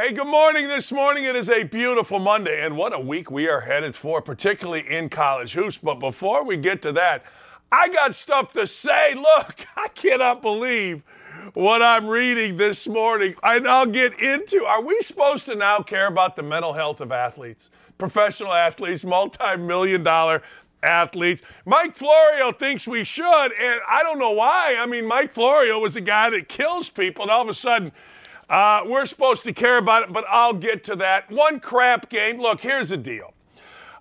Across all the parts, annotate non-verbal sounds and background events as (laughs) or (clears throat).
Hey, good morning. This morning it is a beautiful Monday, and what a week we are headed for, particularly in college hoops. But before we get to that, I got stuff to say. Look, (laughs) I cannot believe what I'm reading this morning, and I'll get into. Are we supposed to now care about the mental health of athletes, professional athletes, multi-million dollar athletes? Mike Florio thinks we should, and I don't know why. I mean, Mike Florio was a guy that kills people, and all of a sudden uh, we're supposed to care about it, but I'll get to that. One crap game. Look, here's the deal.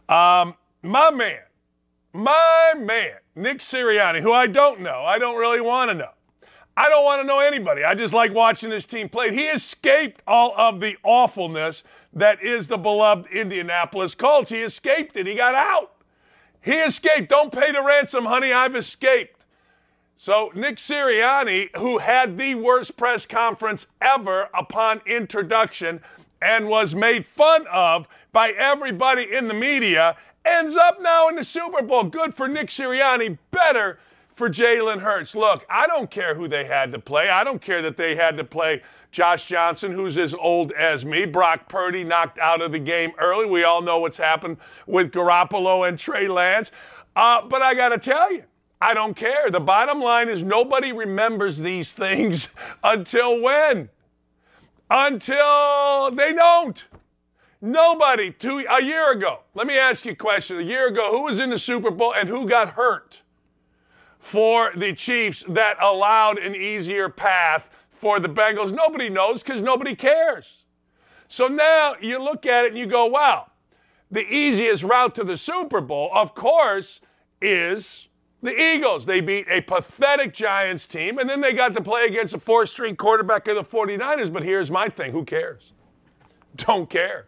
Um, my man, my man, Nick Sirianni, who I don't know, I don't really want to know. I don't want to know anybody. I just like watching this team play. He escaped all of the awfulness that is the beloved Indianapolis Colts. He escaped it. He got out. He escaped. Don't pay the ransom, honey. I've escaped. So, Nick Sirianni, who had the worst press conference ever upon introduction and was made fun of by everybody in the media, ends up now in the Super Bowl. Good for Nick Sirianni, better for Jalen Hurts. Look, I don't care who they had to play. I don't care that they had to play Josh Johnson, who's as old as me. Brock Purdy knocked out of the game early. We all know what's happened with Garoppolo and Trey Lance. Uh, but I got to tell you, I don't care. The bottom line is nobody remembers these (laughs) things until when? Until they don't. Nobody. Two, a year ago. Let me ask you a question. A year ago, who was in the Super Bowl and who got hurt for the Chiefs that allowed an easier path for the Bengals? Nobody knows because nobody cares. So now you look at it and you go, wow, the easiest route to the Super Bowl, of course, is the Eagles, they beat a pathetic Giants team, and then they got to play against a four string quarterback of the 49ers. But here's my thing who cares? Don't care.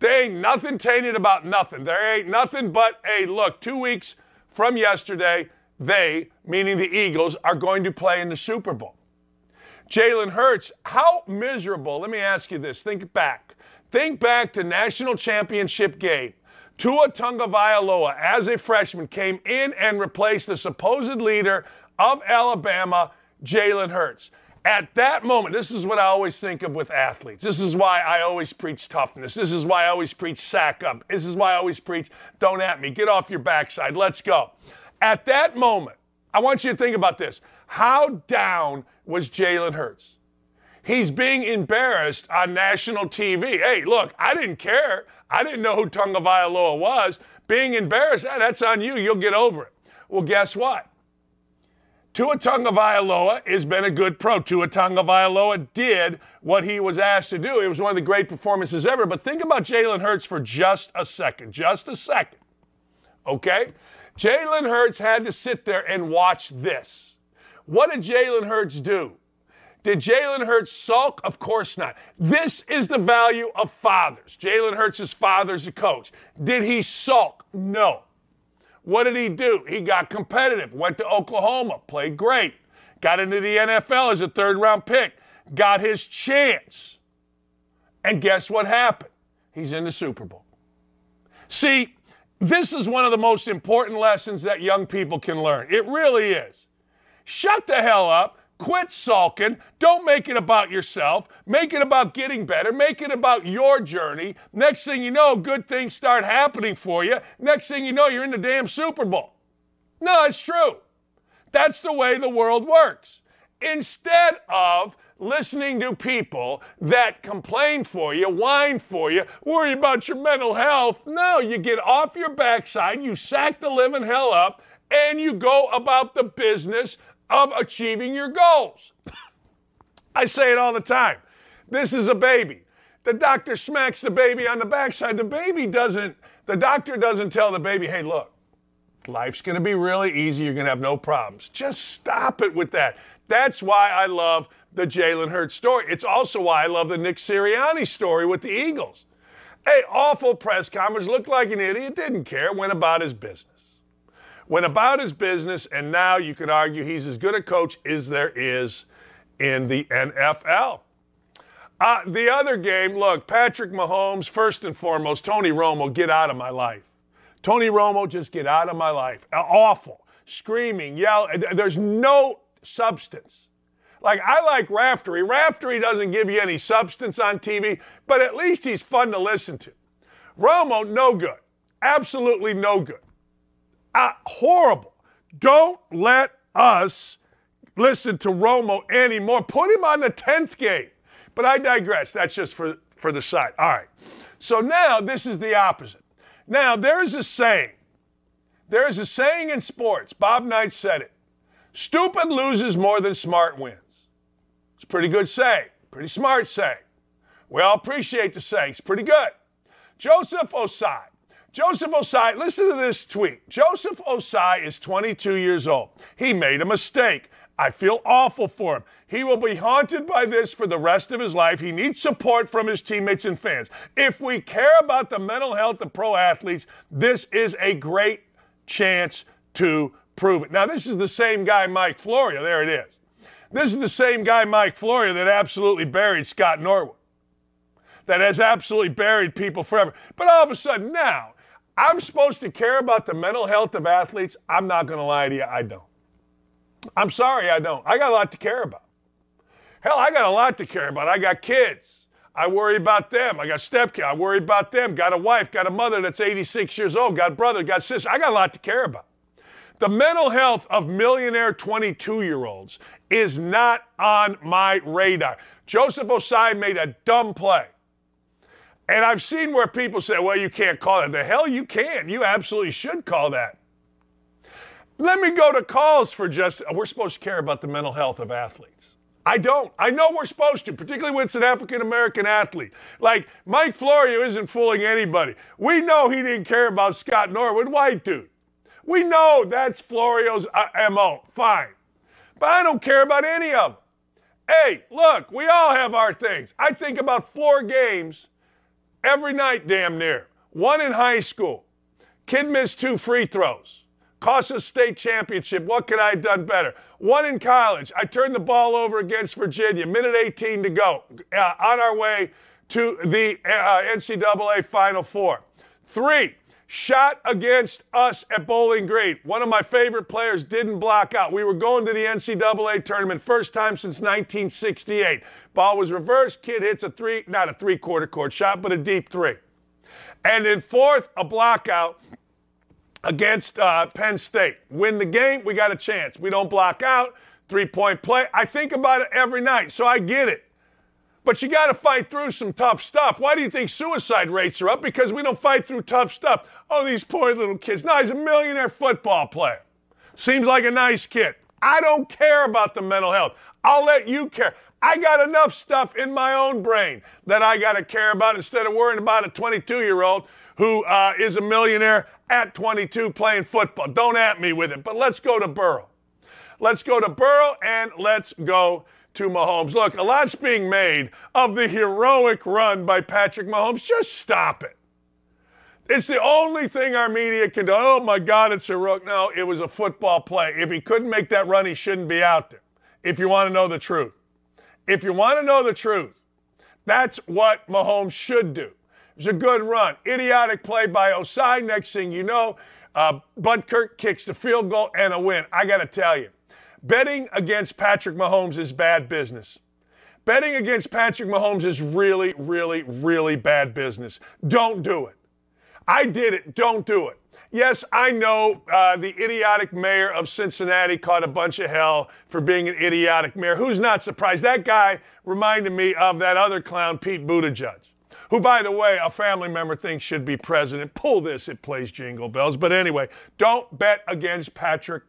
There ain't nothing tainted about nothing. There ain't nothing but, hey, look, two weeks from yesterday, they, meaning the Eagles, are going to play in the Super Bowl. Jalen Hurts, how miserable, let me ask you this. Think back. Think back to national championship game Tua Tagovailoa, as a freshman, came in and replaced the supposed leader of Alabama, Jalen Hurts. At that moment, this is what I always think of with athletes. This is why I always preach toughness. This is why I always preach sack up. This is why I always preach don't at me, get off your backside, let's go. At that moment, I want you to think about this. How down was Jalen Hurts? He's being embarrassed on national TV. Hey, look, I didn't care. I didn't know who Tagovailoa was. Being embarrassed, ah, that's on you. You'll get over it. Well, guess what? Tua Tagovailoa has been a good pro. Tua Tagovailoa did what he was asked to do. It was one of the great performances ever. But think about Jalen Hurts for just a second. Just a second. Okay? Jalen Hurts had to sit there and watch this. What did Jalen Hurts do? Did Jalen Hurts sulk? Of course not. This is the value of fathers. Jalen Hurts' father's a coach. Did he sulk? No. What did he do? He got competitive, went to Oklahoma, played great, got into the NFL as a third round pick, got his chance. And guess what happened? He's in the Super Bowl. See, this is one of the most important lessons that young people can learn. It really is. Shut the hell up Quit sulking. Don't make it about yourself. Make it about getting better. Make it about your journey. Next thing you know, good things start happening for you. Next thing you know, you're in the damn Super Bowl. No, it's true. That's the way the world works. Instead of listening to people that complain for you, whine for you, worry about your mental health, no, you get off your backside, you sack the living hell up, and you go about the business of achieving your goals. I say it all the time. This is a baby. The doctor smacks the baby on the backside. The baby doesn't, the doctor doesn't tell the baby, hey, look, life's going to be really easy. You're going to have no problems. Just stop it with that. That's why I love the Jalen Hurts story. It's also why I love the Nick Sirianni story with the Eagles. Hey, awful press conference, looked like an idiot, didn't care, went about his business went about his business, and now you could argue he's as good a coach as there is in the NFL. Uh, the other game, look, Patrick Mahomes, first and foremost, Tony Romo, get out of my life. Tony Romo, just get out of my life. Uh, awful. Screaming, yell. There's no substance. Like, I like Raftery. Raftery doesn't give you any substance on TV, but at least he's fun to listen to. Romo, no good. Absolutely no good. Uh, horrible. Don't let us listen to Romo anymore. Put him on the 10th game. But I digress. That's just for, for the side. All right. So now this is the opposite. Now, there's a saying. There's a saying in sports. Bob Knight said it. Stupid loses more than smart wins. It's a pretty good saying. Pretty smart saying. We all appreciate the saying. It's pretty good. Joseph Ossai. Joseph Ossai, listen to this tweet. Joseph Ossai is 22 years old. He made a mistake. I feel awful for him. He will be haunted by this for the rest of his life. He needs support from his teammates and fans. If we care about the mental health of pro athletes, this is a great chance to prove it. Now, this is the same guy, Mike Florio. There it is. This is the same guy, Mike Florio, that absolutely buried Scott Norwood, that has absolutely buried people forever. But all of a sudden, now, I'm supposed to care about the mental health of athletes. I'm not going to lie to you, I don't. I'm sorry, I don't. I got a lot to care about. Hell, I got a lot to care about. I got kids. I worry about them. I got stepkids. I worry about them. Got a wife, got a mother that's 86 years old, got brother, got sister. I got a lot to care about. The mental health of millionaire 22 year olds is not on my radar. Joseph Ossai made a dumb play. And I've seen where people say, well, you can't call it. The hell you can. You absolutely should call that. Let me go to calls for just, we're supposed to care about the mental health of athletes. I don't. I know we're supposed to, particularly when it's an African American athlete. Like Mike Florio isn't fooling anybody. We know he didn't care about Scott Norwood, white dude. We know that's Florio's uh, MO. Fine. But I don't care about any of them. Hey, look, we all have our things. I think about four games every night, damn near. One in high school. Kid missed two free throws. Cost us state championship. What could I have done better? One in college. I turned the ball over against Virginia. Minute 18 to go. Uh, on our way to the uh, NCAA Final Four. Three, shot against us at Bowling Green. One of my favorite players didn't block out. We were going to the NCAA tournament, first time since 1968. Ball was reversed. Kid hits a three, not a three quarter court shot, but a deep three. And in fourth, a blockout against uh, Penn State. Win the game, we got a chance. We don't block out, three point play. I think about it every night, so I get it. But you got to fight through some tough stuff. Why do you think suicide rates are up? Because we don't fight through tough stuff. Oh, these poor little kids. Now he's a millionaire football player. Seems like a nice kid. I don't care about the mental health. I'll let you care. I got enough stuff in my own brain that I got to care about instead of worrying about a 22 year old who uh, is a millionaire at 22 playing football. Don't at me with it. But let's go to Burrow. Let's go to Burrow and let's go to Mahomes. Look, a lot's being made of the heroic run by Patrick Mahomes. Just stop it. It's the only thing our media can do. Oh my God, it's heroic. No, it was a football play. If he couldn't make that run, he shouldn't be out there. If you want to know the truth. If you want to know the truth, that's what Mahomes should do. It was a good run. Idiotic play by Ossai. Next thing you know, uh, Butker kicks the field goal and a win. I got to tell you, betting against Patrick Mahomes is bad business. Betting against Patrick Mahomes is really, really, really bad business. Don't do it. I did it. Don't do it. Yes, I know uh, the idiotic mayor of Cincinnati caught a bunch of hell for being an idiotic mayor. Who's not surprised? That guy reminded me of that other clown, Pete Buttigieg, who, by the way, a family member thinks should be president. Pull this, it plays jingle bells. But anyway, don't bet against Patrick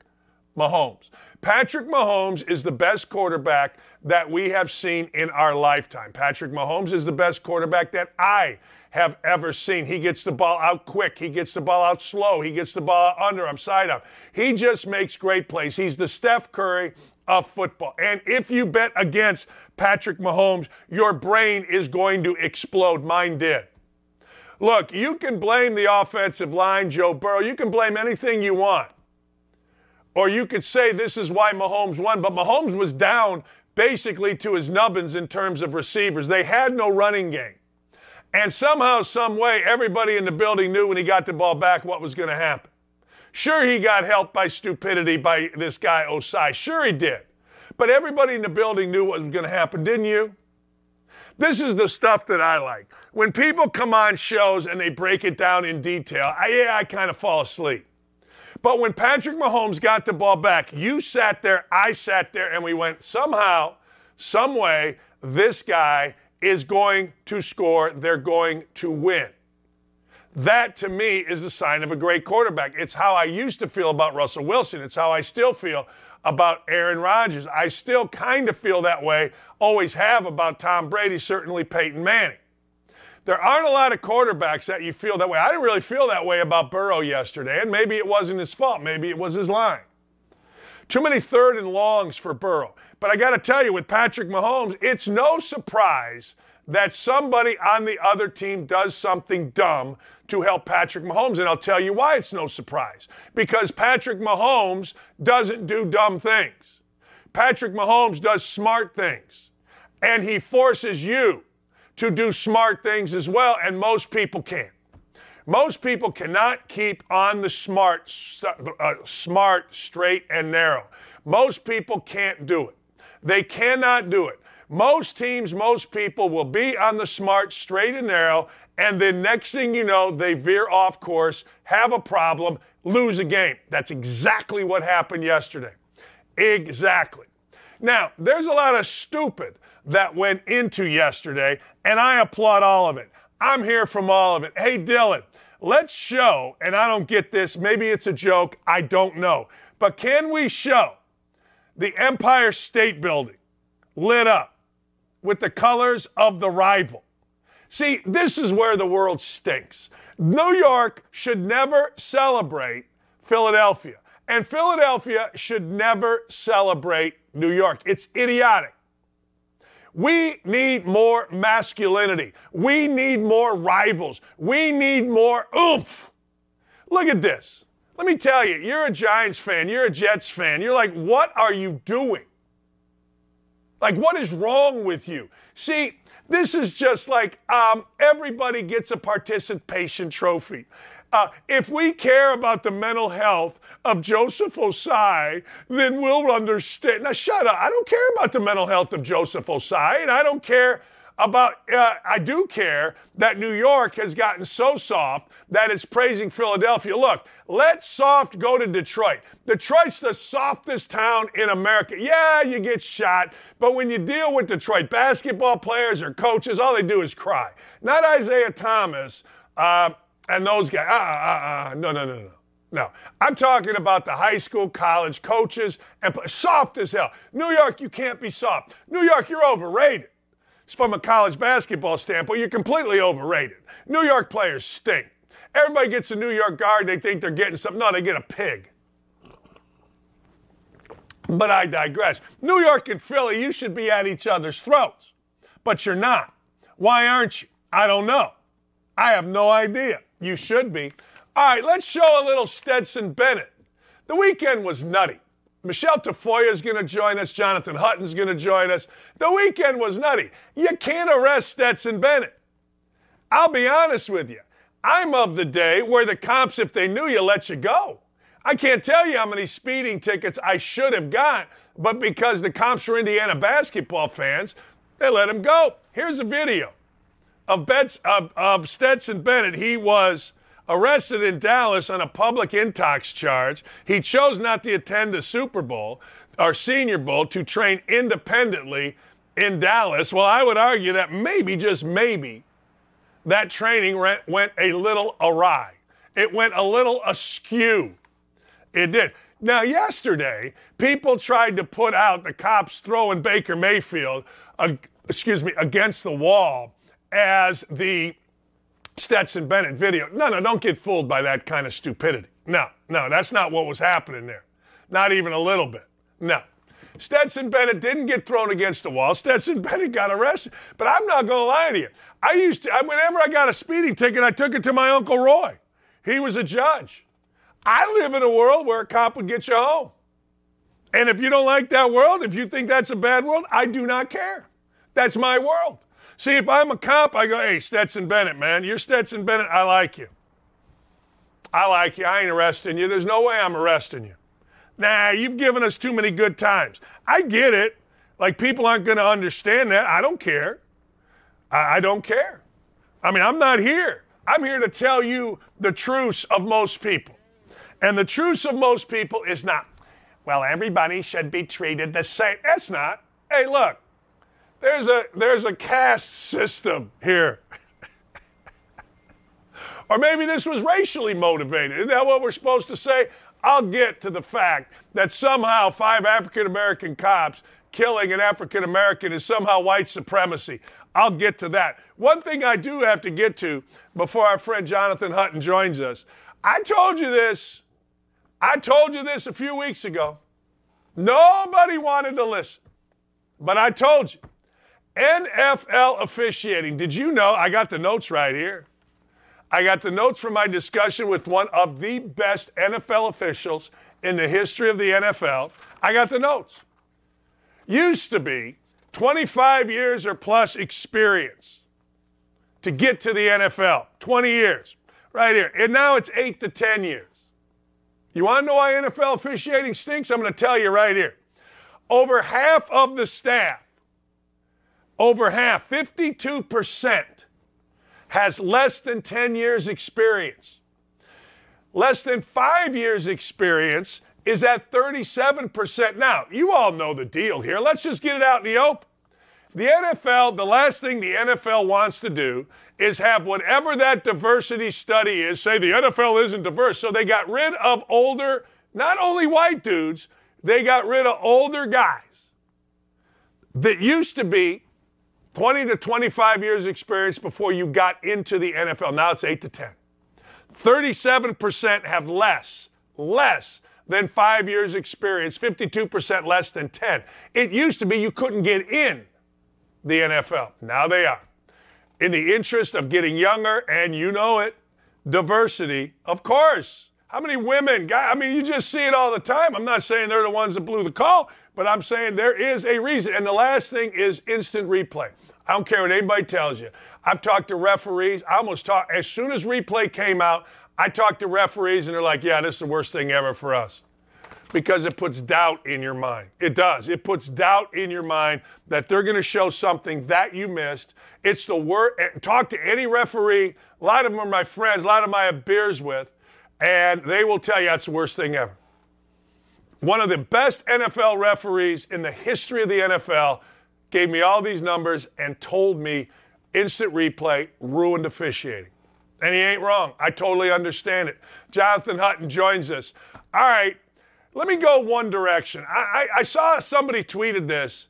Mahomes. Patrick Mahomes is the best quarterback that we have seen in our lifetime. Patrick Mahomes is the best quarterback that I have ever seen. He gets the ball out quick. He gets the ball out slow. He gets the ball out under him, side up. He just makes great plays. He's the Steph Curry of football. And if you bet against Patrick Mahomes, your brain is going to explode. Mine did. Look, you can blame the offensive line, Joe Burrow. You can blame anything you want. Or you could say this is why Mahomes won, but Mahomes was down basically to his nubbins in terms of receivers. They had no running game. And somehow, some way, everybody in the building knew when he got the ball back what was going to happen. Sure, he got helped by stupidity by this guy Ossai. Sure, he did. But everybody in the building knew what was going to happen, didn't you? This is the stuff that I like. When people come on shows and they break it down in detail, I, yeah, I kind of fall asleep. But when Patrick Mahomes got the ball back, you sat there, I sat there, and we went, somehow, some way, this guy is going to score. They're going to win. That to me is the sign of a great quarterback. It's how I used to feel about Russell Wilson. It's how I still feel about Aaron Rodgers. I still kind of feel that way, always have about Tom Brady, certainly Peyton Manning. There aren't a lot of quarterbacks that you feel that way. I didn't really feel that way about Burrow yesterday, and maybe it wasn't his fault. Maybe it was his line. Too many third and longs for Burrow. But I got to tell you, with Patrick Mahomes, it's no surprise that somebody on the other team does something dumb to help Patrick Mahomes. And I'll tell you why it's no surprise. Because Patrick Mahomes doesn't do dumb things. Patrick Mahomes does smart things. And he forces you to do smart things as well, and most people can't. Most people cannot keep on the smart, uh, smart, straight, and narrow. Most people can't do it. They cannot do it. Most teams, most people will be on the smart, straight, and narrow, and then next thing you know, they veer off course, have a problem, lose a game. That's exactly what happened yesterday. Exactly. Now, there's a lot of stupid that went into yesterday, and I applaud all of it. I'm here from all of it. Hey, Dylan, let's show, and I don't get this, maybe it's a joke, I don't know, but can we show the Empire State Building lit up with the colors of the rival? See, this is where the world stinks. New York should never celebrate Philadelphia, and Philadelphia should never celebrate New York. It's idiotic. We need more masculinity. We need more rivals. We need more oomph. Look at this. Let me tell you, you're a Giants fan, you're a Jets fan. You're like, what are you doing? Like, what is wrong with you? See, this is just like um, everybody gets a participation trophy. Uh, if we care about the mental health of Joseph Ossai, then we'll understand. Now, shut up. I don't care about the mental health of Joseph Ossai, and I don't care about, uh, I do care that New York has gotten so soft that it's praising Philadelphia. Look, let soft go to Detroit. Detroit's the softest town in America. Yeah, you get shot, but when you deal with Detroit basketball players or coaches, all they do is cry. Not Isaiah Thomas uh, and those guys. Uh, uh, uh, no, no, no, no. No, I'm talking about the high school, college coaches, and soft as hell. New York, you can't be soft. New York, you're overrated. From a college basketball standpoint, you're completely overrated. New York players stink. Everybody gets a New York guard, they think they're getting something. No, they get a pig. But I digress. New York and Philly, you should be at each other's throats. But you're not. Why aren't you? I don't know. I have no idea. You should be. All right, let's show a little Stetson Bennett. The weekend was nutty. Michele Tafoya is going to join us. Jonathan Hutton's going to join us. The weekend was nutty. You can't arrest Stetson Bennett. I'll be honest with you. I'm of the day where the cops, if they knew you, let you go. I can't tell you how many speeding tickets I should have got, but because the cops were Indiana basketball fans, they let him go. Here's a video of, Bets, of, of Stetson Bennett. He was arrested in Dallas on a public intox charge. He chose not to attend the Super Bowl or Senior Bowl to train independently in Dallas. Well, I would argue that maybe, just maybe, that training went a little awry. It went a little askew. It did. Now, yesterday, people tried to put out the cops throwing Baker Mayfield, uh, excuse me, against the wall as the Stetson Bennett video. No, no, don't get fooled by that kind of stupidity. No, no, that's not what was happening there. Not even a little bit. No. Stetson Bennett didn't get thrown against the wall. Stetson (laughs) Bennett got arrested. But I'm not going to lie to you. I used to, whenever I got a speeding ticket, I took it to my Uncle Roy. He was a judge. I live in a world where a cop would get you home. And if you don't like that world, if you think that's a bad world, I do not care. That's my world. See, if I'm a cop, I go, hey, Stetson Bennett, man, you're Stetson Bennett. I like you. I like you. I ain't arresting you. There's no way I'm arresting you. Nah, you've given us too many good times. I get it. Like people aren't going to understand that. I don't care. I, I don't care. I mean, I'm not here. I'm here to tell you the truths of most people. And the truths of most people is not, well, everybody should be treated the same. That's not. Hey, look, there's a there's a caste system here. (laughs) or maybe this was racially motivated. Isn't that what we're supposed to say? I'll get to the fact that somehow five African American cops killing an African American is somehow white supremacy. I'll get to that. One thing I do have to get to before our friend Jonathan Hutton joins us. I told you this. I told you this a few weeks ago. Nobody wanted to listen. But I told you. NFL officiating. Did you know? I got the notes right here. I got the notes from my discussion with one of the best NFL officials in the history of the NFL. I got the notes. Used to be 25 years or plus experience to get to the NFL. 20 years, right here. And now it's 8 to 10 years. You want to know why NFL officiating stinks? I'm going to tell you right here. Over half of the staff, over half, 52%, has less than 10 years experience. Less than five years experience is at 37%. Now, you all know the deal here. Let's just get it out in the open. The NFL, the last thing the NFL wants to do is have whatever that diversity study is say the NFL isn't diverse. So they got rid of older, not only white dudes, they got rid of older guys that used to be 20 to 25 years experience before you got into the NFL. Now it's 8 to 10. 37% have less, less than five years experience, 52% less than 10. It used to be you couldn't get in the NFL. Now they are. In the interest of getting younger, and you know it, diversity, of course. How many women, I mean, you just see it all the time. I'm not saying they're the ones that blew the call, but I'm saying there is a reason. And the last thing is instant replay. I don't care what anybody tells you. I've talked to referees. I almost talked, as soon as replay came out, I talked to referees and they're like, yeah, this is the worst thing ever for us. Because it puts doubt in your mind. It does. It puts doubt in your mind that they're going to show something that you missed. It's the worst. Eh, talk to any referee. A lot of them are my friends. A lot of them I have beers with. And they will tell you that's the worst thing ever. One of the best NFL referees in the history of the NFL gave me all these numbers and told me instant replay ruined officiating. And he ain't wrong. I totally understand it. Jonathan Hutton joins us. All right, let me go one direction. I, I, I saw somebody tweeted this.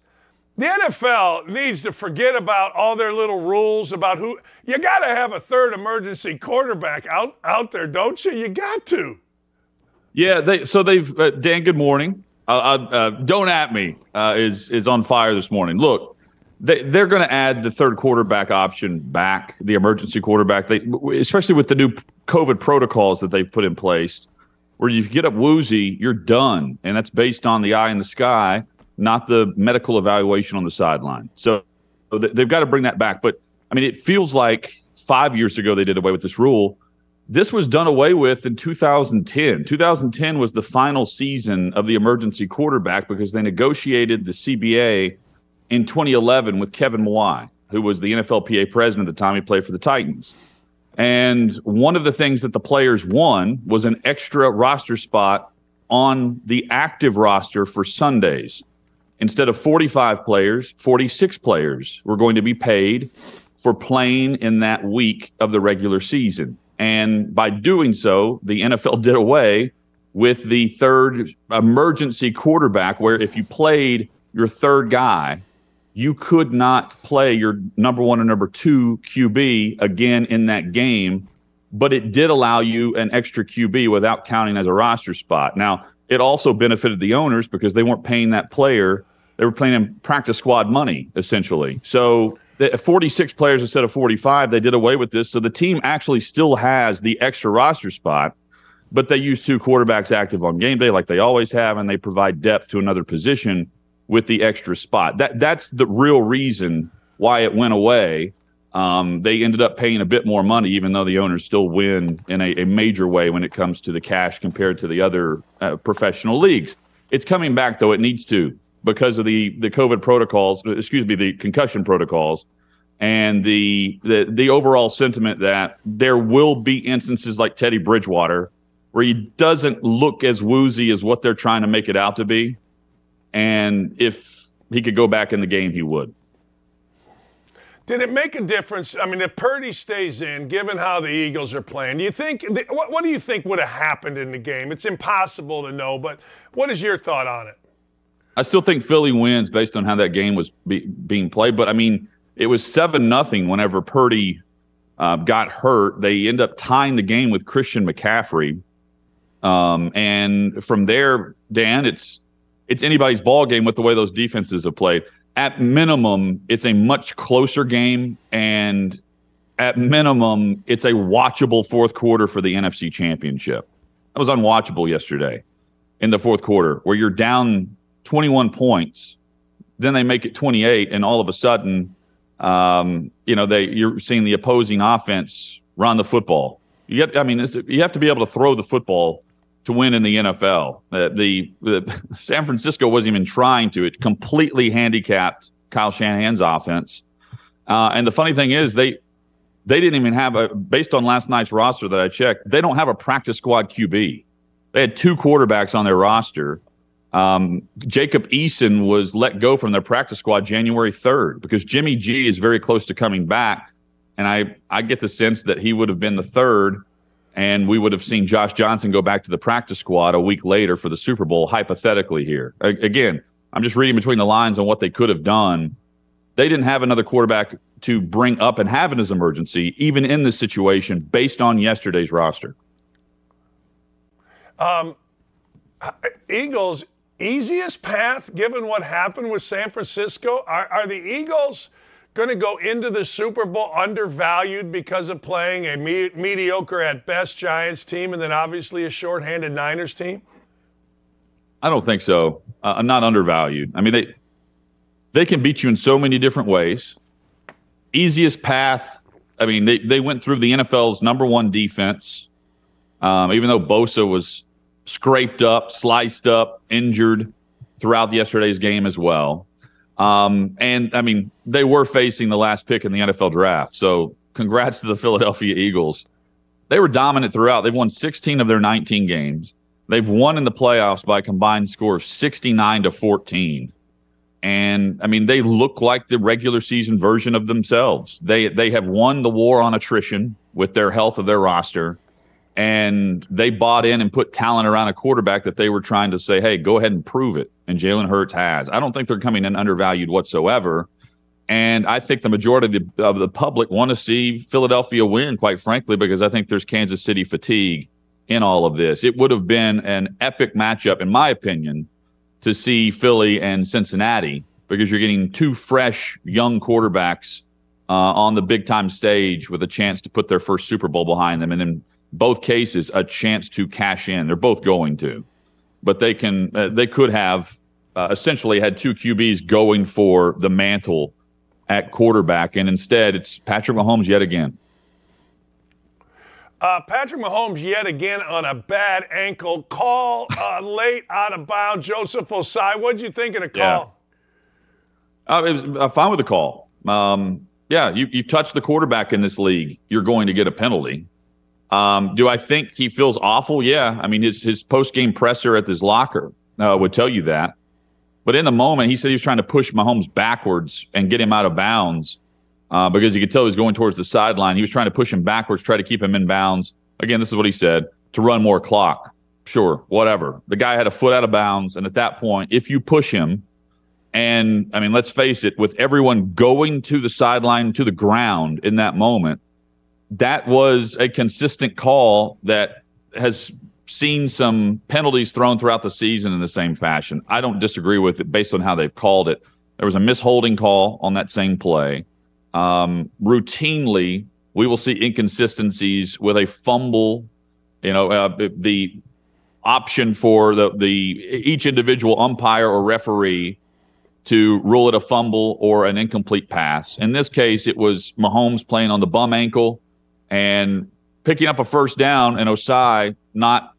The NFL needs to forget about all their little rules about who. You got to have a third emergency quarterback out out there, don't you? You got to. Yeah, they, so they've uh, Dan. Good morning. Uh, uh, don't at me uh, is is on fire this morning. Look, they, they're going to add the third quarterback option back, the emergency quarterback. They, especially with the new COVID protocols that they've put in place, where you get up woozy, you're done, and that's based on the eye in the sky, not the medical evaluation on the sideline. So, they've got to bring that back. But I mean, it feels like five years ago they did away with this rule. This was done away with in 2010. 2010 was the final season of the emergency quarterback because they negotiated the CBA in 2011 with Kevin Mawae, who was the NFLPA president at the time he played for the Titans. And one of the things that the players won was an extra roster spot on the active roster for Sundays. Instead of 45 players, 46 players were going to be paid for playing in that week of the regular season. And by doing so, the NFL (laughs) did away with the third emergency quarterback, where if you played your third guy, you could not play your number one or number two QB again in that game, but it did allow you an extra QB without counting as a roster spot. Now, it also benefited the owners because they weren't paying that player. They were paying him practice squad money, essentially. So, the 46 players instead of 45, they did away with this. So, the team actually still has the extra roster spot, but they use two quarterbacks active on game day like they always have, and they provide depth to another position with the extra spot. That that's the real reason why it went away. Um, they ended up paying a bit more money, even though the owners still win in a, a major way when it comes to the cash compared to the other uh, professional leagues. It's coming back, though. It needs to because of the the COVID protocols. Excuse me, the concussion protocols, and the the the overall sentiment that there will be instances like Teddy Bridgewater where he doesn't look as woozy as what they're trying to make it out to be, and if he could go back in the game, he would. Did it make a difference? I mean, if Purdy stays in, given how the Eagles are playing, do you think what, what do you think would have happened in the game? It's impossible to know, but what is your thought on it? I still think Philly wins based on how that game was be, being played, but I mean, it was seven nothing whenever Purdy uh, got hurt. They end up tying the game with Christian McCaffrey, um, and from there, Dan, it's it's anybody's ball game with the way those defenses have played at minimum, it's a much closer game, and at minimum, it's a watchable fourth quarter for the NFC Championship. That was unwatchable yesterday in the fourth quarter, where you're down 21 points, then they make it 28, and all of a sudden, um, you know, they you're seeing the opposing offense run the football. You I mean, you have to be able to throw the football to win in the NFL. Uh, the, the, (laughs) San Francisco wasn't even trying to. It completely handicapped Kyle Shanahan's offense. Uh, and the funny thing is, they they didn't even have a based on last night's roster that I checked. They don't have a practice squad QB. They had two quarterbacks on their roster. Um, Jacob Eason was let go from their practice squad January 3rd because Jimmy G is very close to coming back. And I, I get the sense that he would have been the third and we would have seen Josh Johnson go back to the practice squad a week later for the Super Bowl, hypothetically. Here again, I'm just reading between the lines on what they could have done. They didn't have another quarterback to bring up and have in his emergency, even in this situation, based on yesterday's roster. Um, Eagles easiest path, given what happened with San Francisco, are, are the Eagles going to go into the Super Bowl undervalued because of playing a me- mediocre at best Giants team and then obviously a shorthanded Niners team? I don't think so. Uh, not undervalued. I mean, they they can beat you in so many different ways. Easiest path. I mean, they they went through the NFL's number one defense. Um, even though Bosa was scraped up, sliced up, injured throughout yesterday's game as well. Um, and I mean, they were facing the last pick in the NFL draft. So congrats to the (laughs) Philadelphia Eagles. They were dominant throughout. They've won 16 of their 19 games. They've won in the playoffs by a combined score of 69 to 14. And I mean, they look like the regular season version of themselves. They they have won the war on attrition with their health of their roster and they bought in and put talent around a quarterback that they were trying to say, hey, go ahead and prove it. And Jalen Hurts has. I don't think they're coming in undervalued whatsoever. And I think the majority of the, of the public want to see Philadelphia win, quite frankly, because I think there's Kansas City fatigue in all of this. It would have been an epic matchup, in my opinion, to see Philly and Cincinnati because you're getting two fresh young quarterbacks uh, on the big time stage with a chance to put their first Super Bowl behind them. And in both cases a chance to cash in. They're both going to, but they can uh, they could have uh, essentially had two QBs going for the mantle at quarterback, and instead it's Patrick Mahomes yet again. Uh, Patrick Mahomes yet again on a bad ankle call uh, late out of bounds. Joseph Ossai, what did you think of the call? Yeah. Uh, it was uh, fine with the call. Um, yeah, you, you touch the quarterback in this league, you're going to get a penalty. Um, do I think he feels awful? Yeah. I mean, his his post game presser at his locker uh, would tell you that. But in the moment, he said he was trying to push Mahomes backwards and get him out of bounds uh, because you could tell he was going towards the sideline. He was trying to push him backwards, try to keep him in bounds. Again, this is what he said to run more clock. Sure, whatever. The guy had a foot out of bounds. And at that point, if you push him, and I mean, let's face it, with everyone going to the sideline, to the ground in that moment, that was a consistent call that has seen some penalties thrown throughout the season in the same fashion. I don't disagree with it based on how they've called it. There was a misholding call on that same play. Um, routinely, we will see inconsistencies with a fumble. You know, uh, the option for the the each individual umpire or referee to rule it a fumble or an incomplete pass. In this case, it was Mahomes playing on the bum ankle and picking up a first down and Ossai not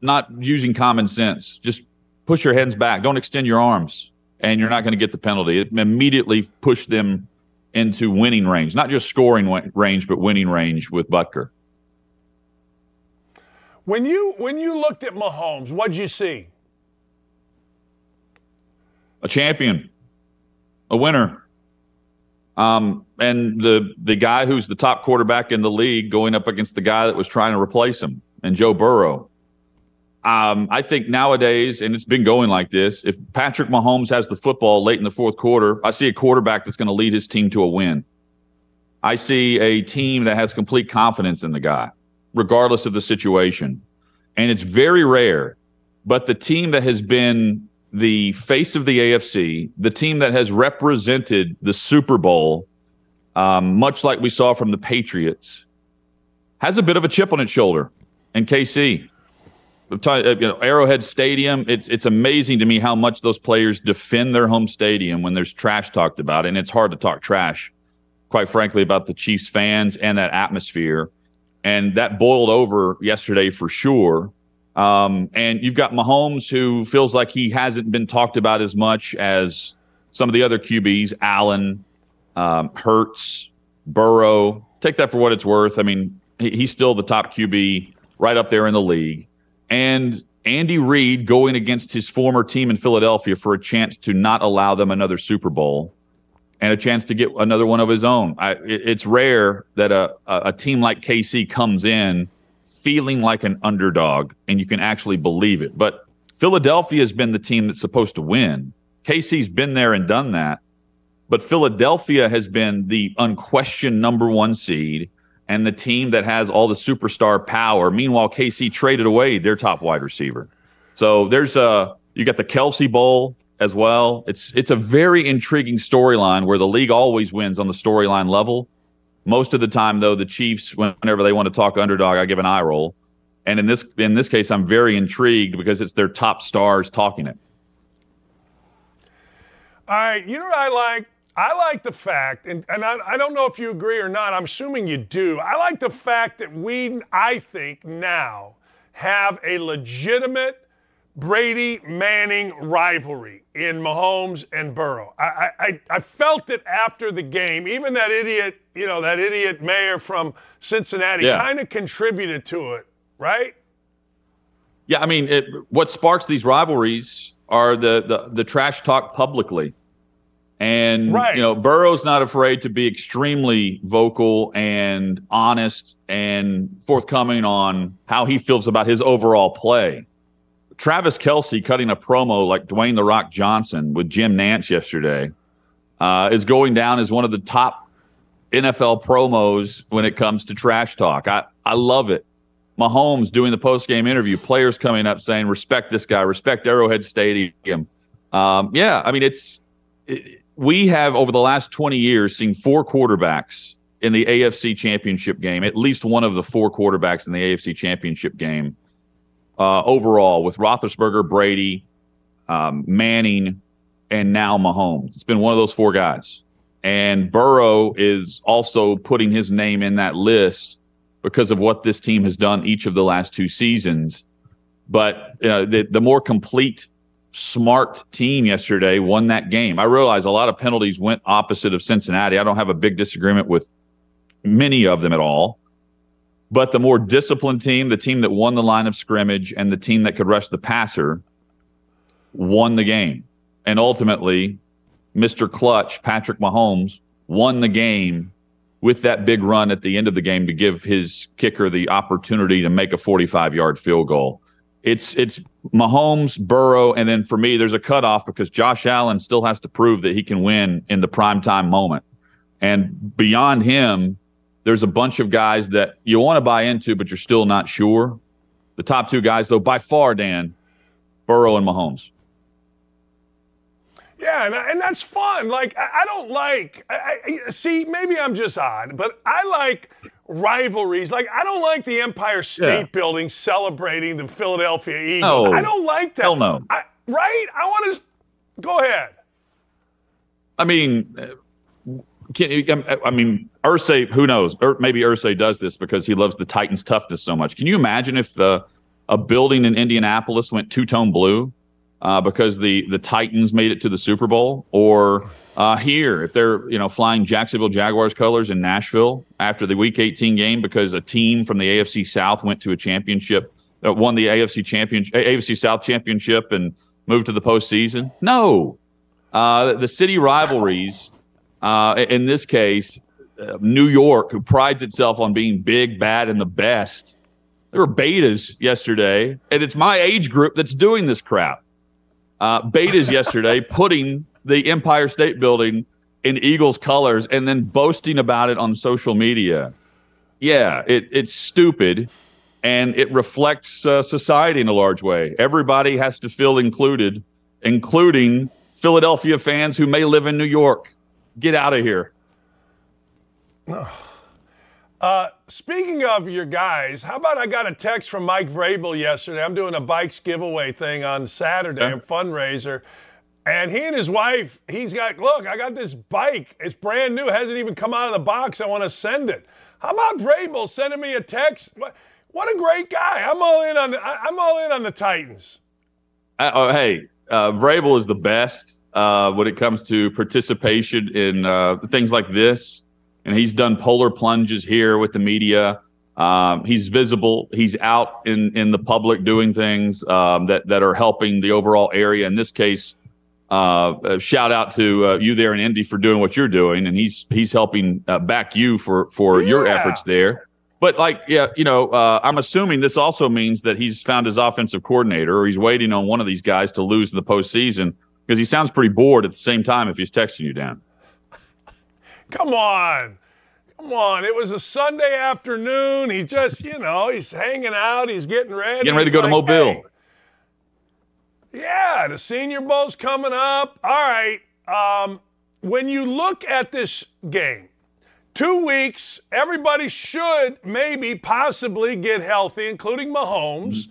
not using common sense. Just push your hands back. Don't extend your arms, and you're not going to get the penalty. It immediately pushed them into winning range, not just scoring range, but winning range with Butker. When you when you looked at Mahomes, what'd you see? A champion, a winner. Um, and the the guy who's the top quarterback in the league going up against the guy that was trying to replace him, and Joe Burrow. Um, I think nowadays, and it's been going like this, if Patrick Mahomes has the football late in the fourth quarter, I see a quarterback that's going to lead his team to a win. I see a team that has complete confidence in the guy, regardless of the situation. And it's very rare, but the team that has been the face of the AFC, the team that has represented the Super Bowl, um, much like we saw from the Patriots, has a bit of a chip on its shoulder. And KC, uh, you know, Arrowhead Stadium. It's it's amazing to me how much those players defend their home stadium when there's trash talked about, and it's hard to talk trash, quite frankly, about the Chiefs fans and that atmosphere. And that boiled over yesterday for sure. Um, and you've got Mahomes, who feels like he hasn't been talked about as much as some of the other QBs, Allen, um, Hurts, Burrow. Take that for what it's worth. I mean, he, he's still the top QB right up there in the league and Andy Reid going against his former team in Philadelphia for a chance to not allow them another Super Bowl and a chance to get another one of his own. I, it, it's rare that a, a team like KC comes in feeling like an underdog and you can actually believe it. But Philadelphia has been the team that's supposed to win. KC's been there and done that. But Philadelphia has been the unquestioned number one seed and the team that has all the superstar power. Meanwhile, KC traded away their top wide receiver. So there's a you got the Kelce Bowl as well. It's it's a very intriguing storyline where the league always wins on the storyline level. Most of the time, though, the Chiefs, whenever they want to talk underdog, I give an eye roll. And in this in this case, I'm very intrigued because it's their top stars talking it. All right, you know what I like? I like the fact, and, and I, I, don't know if you agree or not, I'm assuming you do. I like the fact that we, I think, now have a legitimate Brady Manning rivalry in Mahomes and Burrow. I, I, I felt it after the game. Even that idiot, you know, that idiot mayor from Cincinnati yeah. kind of contributed to it, right? Yeah, I mean, it, what sparks these rivalries are the, the, the trash talk publicly and right. you know, Burrow's not afraid to be extremely vocal and honest and forthcoming on how he feels about his overall play. Travis Kelce cutting a promo like Dwayne the Rock Johnson with Jim Nantz yesterday uh, is going down as one of the top NFL promos when it comes to trash talk. I, I love it. Mahomes doing the post game interview, players coming up saying, respect this guy, respect Arrowhead Stadium. Um, yeah, I mean, it's. It, we have over the last 20 years seen four quarterbacks in the AFC championship game, at least one of the four quarterbacks in the AFC championship game uh, overall with Roethlisberger, Brady, um, Manning, and now Mahomes. It's been one of those four guys. And Burrow is also putting his name in that list because of what this team has done each of the last two seasons. But uh, the, the more complete smart team yesterday won that game. I realize a lot of penalties went opposite of Cincinnati. I don't have a big disagreement with many of them at all. But the more disciplined team, the team that won the line of scrimmage, and the team that could rush the passer won the game. And ultimately, Mr. Clutch, Patrick Mahomes, won the game with that big run at the end of the game to give his kicker the opportunity to make a 45 yard field goal it's it's Mahomes, Burrow, and then for me, there's a cutoff because Josh Allen still has to prove that he can win in the prime time moment. And beyond him, there's a bunch of guys that you want to buy into, but you're still not sure. The top two guys, though, by far, Dan, Burrow and Mahomes. Yeah, and, and that's fun. Like I, I don't like. I, I, see, maybe I'm just odd, but I like rivalries. Like I don't like the Empire State yeah. Building celebrating the Philadelphia Eagles. No. I don't like that. Hell no. I, right? I want to. Go ahead. I mean, can, I mean, Irsay, who knows? Or maybe Irsay does this because he loves the Titans' toughness so much. Can you imagine if uh, a building in Indianapolis went two tone blue uh, because the the Titans made it to the Super Bowl, or uh, here if they're you know flying Jacksonville Jaguars colors in Nashville after the Week 18 game because a team from the AFC South went to a championship, uh, won the AFC champion AFC South championship and moved to the postseason. No, uh, the city rivalries. Uh, in this case, uh, New York, who prides itself on being big, bad, and the best, there were betas yesterday, and it's my age group that's doing this crap. Uh, betas yesterday putting the Empire State Building in Eagles colors and then boasting about it on social media. Yeah, it, it's stupid and it reflects uh, society in a large way. Everybody has to feel included, including Philadelphia fans who may live in New York. Get out of here. (sighs) Uh, speaking of your guys, how about I got a text from Mike Vrabel yesterday? I'm doing a bikes giveaway thing on Saturday, a fundraiser. And he and his wife, he's got, look, I got this bike. It's brand new, hasn't even come out of the box. I want to send it. How about Vrabel sending me a text? What, a great guy. I'm all in on the, I'm all in on the Titans. Uh, oh, hey, uh, Vrabel is the best uh, when it comes to participation in uh, things like this and he's done polar plunges here with the media. Um, he's visible. He's out in in the public doing things um, that that are helping the overall area. In this case, uh, shout out to uh, you there in Indy for doing what you're doing, and he's he's helping uh, back you for for yeah. your efforts there. But like, yeah, you know, uh, I'm assuming this also means that he's found his offensive coordinator, or he's waiting on one of these guys to lose in the postseason because he sounds pretty bored at the same time if he's texting you down. Come on. Come on. It was a Sunday afternoon. He just, you know, he's hanging out. He's getting ready. Getting ready to go like, to Mobile. Hey, yeah, the Senior Bowl's coming up. All right. Um, when you look at this game, two weeks, everybody should maybe possibly get healthy, including Mahomes.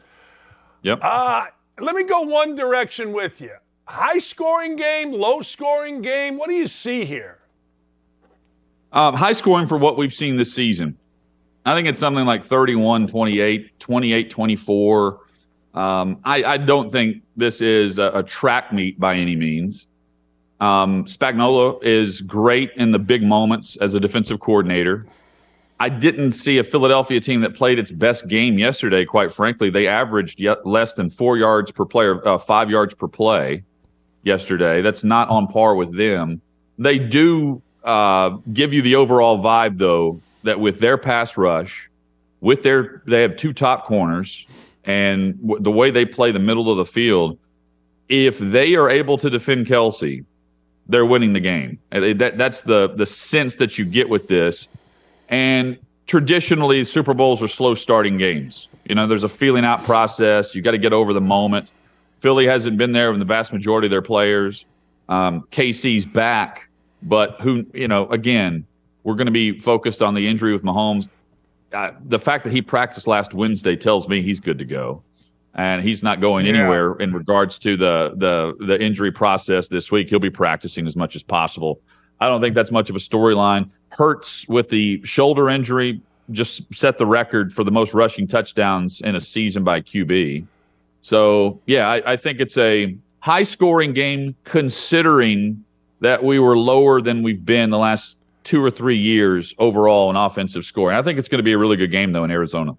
Yep. Uh, let me go one direction with you. High scoring game, low scoring game. What do you see here? Um, high scoring for what we've seen this season. I think it's something like 31 28, 28 24. Um, I, I, don't think this is a, a track meet by any means. Um, is great in the big moments as a defensive coordinator. I didn't see a Philadelphia team that played its best game yesterday. Quite frankly, they averaged yet less than four yards per player, uh, five yards per play yesterday. That's not on par with them. They do uh, give you the overall vibe, though, that with their pass rush, with their they have two top corners, and w- the way they play the middle of the field, if they are able to defend Kelce, they're winning the game. That, that's the the sense that you get with this. And traditionally, Super Bowls are slow starting games. You know, there's a feeling out process. You got to get over the moment. Philly hasn't been there with the vast majority of their players. Um, KC's back but who, you know, again, we're going to be focused on the injury with Mahomes. Uh, the fact that he practiced last Wednesday tells me he's good to go, and he's not going yeah. anywhere in regards to the the the injury process this week. He'll be practicing as much as possible. I don't think that's much of a storyline. Hurts with the shoulder injury just set the record for the most rushing touchdowns in a season by QB. So yeah, I, I think it's a high scoring game considering that we were lower than we've been the last two or three years overall in offensive scoring. I think it's going to be a really good game though in Arizona.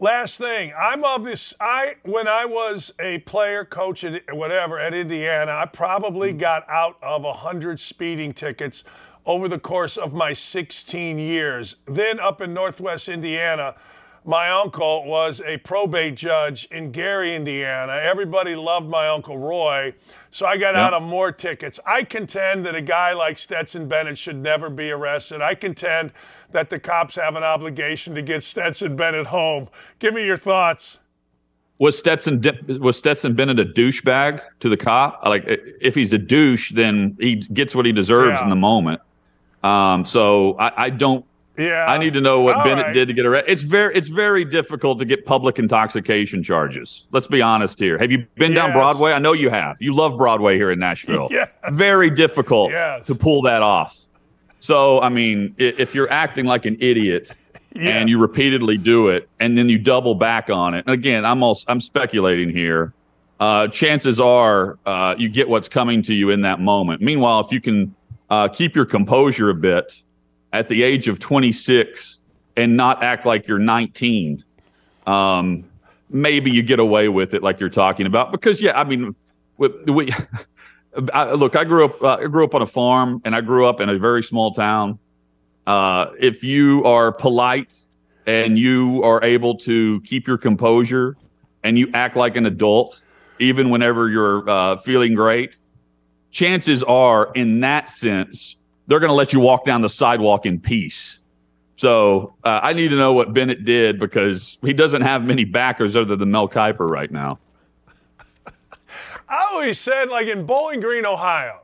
Last thing, I'm of this. I when I was a player, coach, at whatever at Indiana, I probably mm-hmm. got out of a hundred speeding tickets over the course of my 16 years. Then up in Northwest Indiana, my uncle was a probate judge in Gary, Indiana. Everybody loved my uncle Roy. So I got yep. out of more tickets. I contend that a guy like Stetson Bennett should never be arrested. I contend that the cops have an obligation to get Stetson Bennett home. Give me your thoughts. Was Stetson was Stetson Bennett a douchebag to the cop? Like, if he's a douche, then he gets what he deserves yeah. in the moment. Um, so I, I don't. Yeah. I need to know what All Bennett right. did to get arrested. It's very it's very difficult to get public intoxication charges. Let's be honest here. Have you been down Broadway? I know you have. You love Broadway here in Nashville. (laughs) Yes. Very difficult Yes. to pull that off. So, I mean, if you're acting like an idiot Yeah. and you repeatedly do it and then you double back on it. And again, I'm also I'm speculating here. Uh, chances are uh, you get what's coming to you in that moment. Meanwhile, if you can uh, keep your composure a bit at the age of 26 and not act like you're 19, um, maybe you get away with it like you're talking about. Because yeah, I mean, we, we (laughs) I, look, I grew up uh, I grew up on a farm and I grew up in a very small town. Uh, if you are polite and you are able to keep your composure and you act like an adult, even whenever you're uh, feeling great, chances are, in that sense, they're going to let you walk down the sidewalk in peace. So uh, I need to know what Bennett did because he doesn't have many backers other than Mel Kiper right now. I always said, like in Bowling Green, Ohio,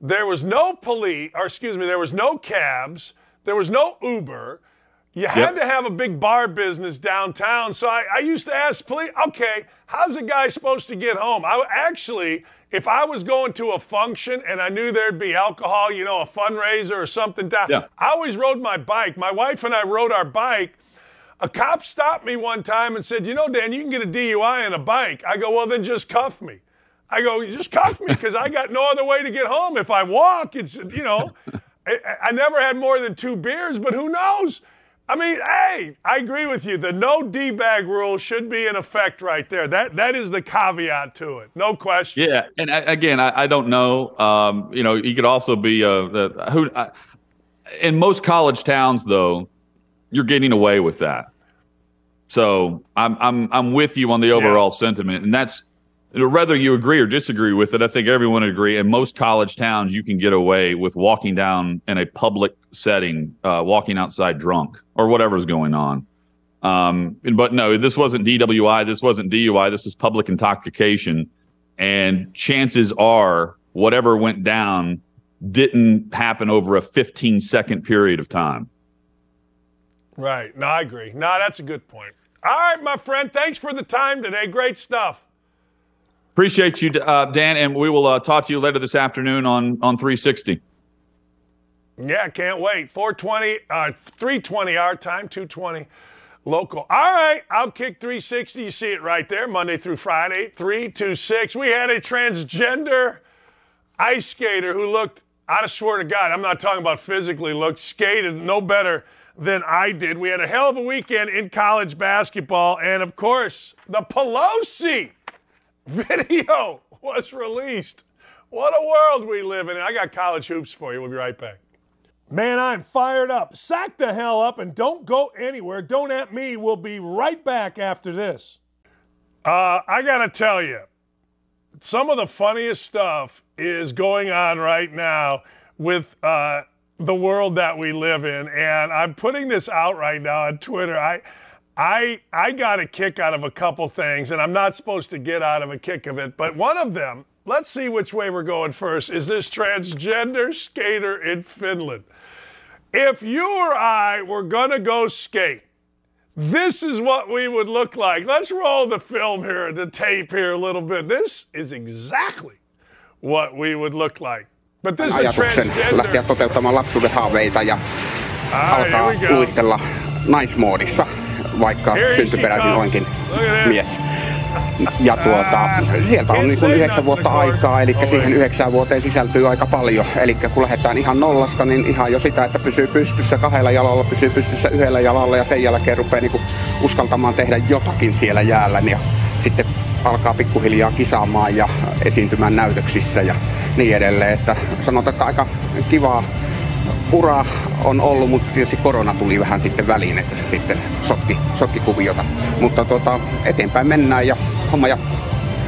there was no police, or excuse me, there was no cabs, there was no Uber. You had Yep. to have a big bar business downtown. So I, I used to ask police, okay, how's a guy supposed to get home? I actually, if I was going to a function and I knew there'd be alcohol, you know, a fundraiser or something down, Yeah. I always rode my bike. My wife and I rode our bike. A cop stopped me one time and said, You know, Dan, you can get a DUI on a bike. I go, Well, then just cuff me. I go, just cuff me because I got no other way to get home. If I walk, it's, you know, (laughs) I, I never had more than two beers, but who knows? I mean, hey, I agree with you. The no D bag rule should be in effect right there. That That is the caveat to it. No question. Yeah, and I, again, I, I don't know. Um, you know, you could also be uh, the, who. I, in most college towns, though, you're getting away with that. So I'm I'm I'm with you on the overall sentiment, and that's whether you agree or disagree with it. I think everyone would agree. In most college towns, you can get away with walking down in a public setting, uh, walking outside drunk or whatever's going on. Um, but no, this wasn't DWI. This wasn't DUI. This was public intoxication. And chances are, whatever went down didn't happen over a 15 second period of time. Right. No, I agree. No, that's a good point. All right, my friend. Thanks for the time today. Great stuff. Appreciate you, uh, Dan, and we will uh, talk to you later this afternoon on on 360. Yeah, can't wait. 420, uh, 320 our time, 220 local. All right, Outkick 360. You see it right there, Monday through Friday, 3 to 6. We had a transgender ice skater who looked, I swear to God, I'm not talking about physically, looked skated no better than I did. We had a hell of a weekend in college basketball, and of course, the Pelosi video was released. What a world we live in. I got college hoops for you. We'll be right back. Man, I'm fired up. Sack the hell up and don't go anywhere. Don't at me. We'll be right back after this. Uh, I got to tell you, some of the funniest stuff is going on right now with uh, the world that we live in. And I'm putting this out right now on Twitter. I. I I got a kick out of a couple things, and I'm not supposed to get out of a kick of it, but one of them, let's see which way we're going first, is this transgender skater in Finland. If you or I were gonna go skate, this is what we would look like. Let's roll the film here, the tape here a little bit. This is exactly what we would look like. But this is ajatuksen lähteä transgender. toteuttamaan lapsuuden haaveita ja right, alkaa here we go. Vaikka syntyperäisin this. mies. Ja tuota, sieltä on niin yhdeksän vuotta aikaa, eli siihen yhdeksään vuoteen sisältyy aika paljon. Eli kun lähdetään ihan nollasta, niin ihan jo sitä, että pysyy pystyssä kahdella jalalla, pysyy pystyssä yhdellä jalalla ja sen jälkeen rupeaa niin uskaltamaan tehdä jotakin siellä jäällä. Ja sitten alkaa pikkuhiljaa kisaamaan ja esiintymään näytöksissä ja niin edelleen. Että sanotaan, että aika kivaa ura on ollut, mutta tietysti korona tuli vähän sitten väliin, että se sitten sotki, sotki kuviota. Mutta tota, eteenpäin mennään ja homma jatkuu.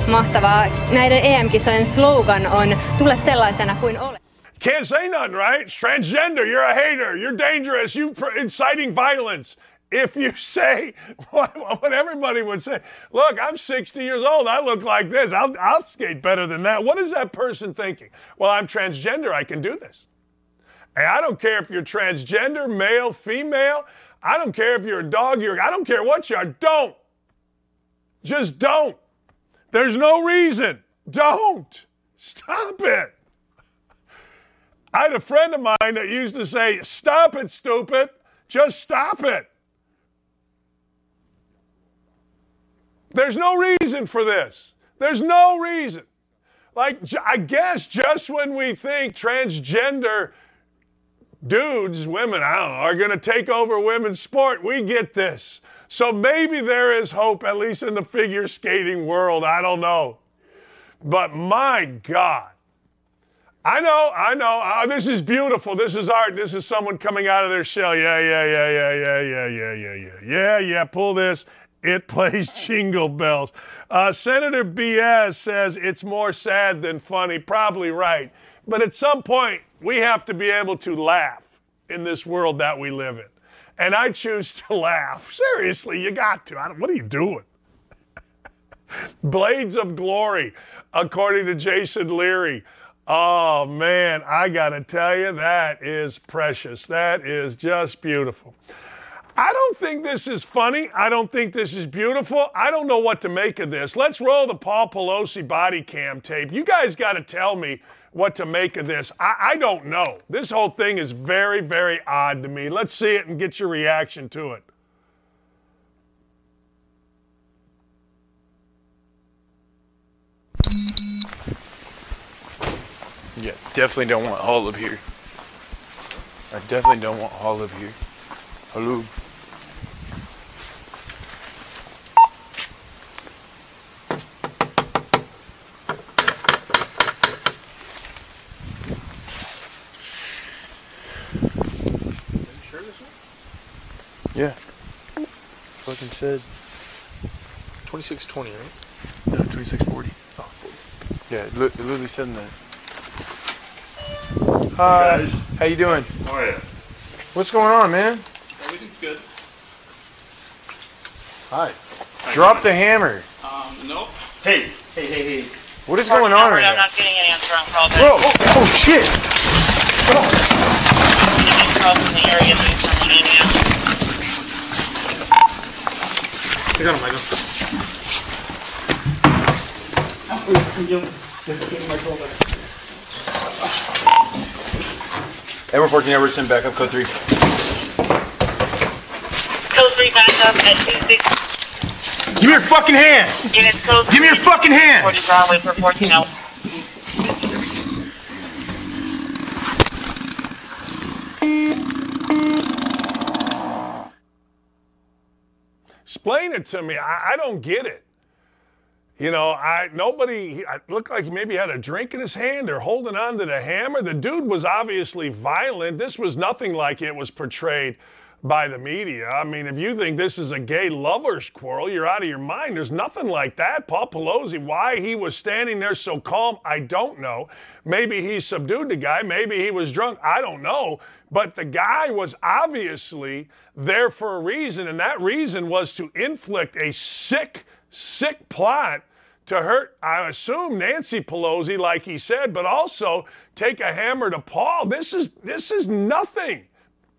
Mahtavaa. Näiden EM-kisojen slogan on Tule sellaisena kuin olet. Can't say nothing, right? It's transgender. You're a hater. You're dangerous. You pr- inciting violence. If you (laughs) say what, what everybody would say, look, I'm 60 years old. I look like this. I'll, I'll skate better than that. What is that person thinking? Well, I'm transgender. I can do this. Hey, I don't care if you're transgender, male, female. I don't care if you're a dog, you're I don't care what you are. Don't. Just don't. There's no reason. Don't. Stop it. I had a friend of mine that used to say, Stop it, stupid. Just stop it. There's no reason for this. There's no reason. Like, I guess just when we think transgender dudes, women, I don't know, are going to take over women's sport, we get this. So maybe there is hope, at least in the figure skating world. I don't know. But my God. I know, I know. Oh, this is beautiful. This is art. This is someone coming out of their shell. Yeah, yeah, yeah, yeah, yeah, yeah, yeah, yeah, yeah. Yeah, yeah, pull this. It (laughs) plays jingle bells. Uh, Senator BS says it's more sad than funny. Probably right. But at some point, we have to be able to laugh in this world that we live in. And I choose to (laughs) laugh. Seriously, you got to. what are you doing? (laughs) Blades of Glory, according to Jason Leary. Oh man, I got to tell you, that is precious. That is just beautiful. I don't think this is funny. I don't think this is beautiful. I don't know what to make of this. Let's roll the Paul Pelosi body cam tape. You guys got to tell me what to make of this. I, I, don't know. This whole thing is very, very odd to me. Let's see it and get your reaction to it. Yeah, definitely don't want Olive here. I definitely don't want Olive here. Hello. Yeah. Fucking said 2620, right? No, 2640. Oh, 40. Yeah, it, li- it literally said in there. Hi. How you doing? Oh yeah. What's going on, man? Everything's good. Hi. Drop the hammer. Um, nope. Hey, hey, hey, hey. What is going on right I'm now? not getting an answer on call back. Bro, oh, oh shit! Getting calls in the area that you're sending in, yeah. I got him, I got him. Edward 14 Everton, backup code 3. Code 3 backup at 26 Give me your fucking hand! units code Give me your fucking hand! 40 Broadway for 14 hours. Explain it to me. I, I don't get it. You know, I nobody I looked like he maybe had a drink in his hand or holding on to the hammer. The dude was obviously violent. This was nothing like it was portrayed by the media. I mean, if you think this is a gay lovers quarrel, you're out of your mind. There's nothing like that. Paul Pelosi, why he was standing there so calm, I don't know. Maybe he subdued the guy, maybe he was drunk, I don't know. But the guy was obviously there for a reason, and that reason was to inflict a sick, sick plot to hurt, I assume, Nancy Pelosi, like he said, but also take a hammer to Paul. This is this is nothing.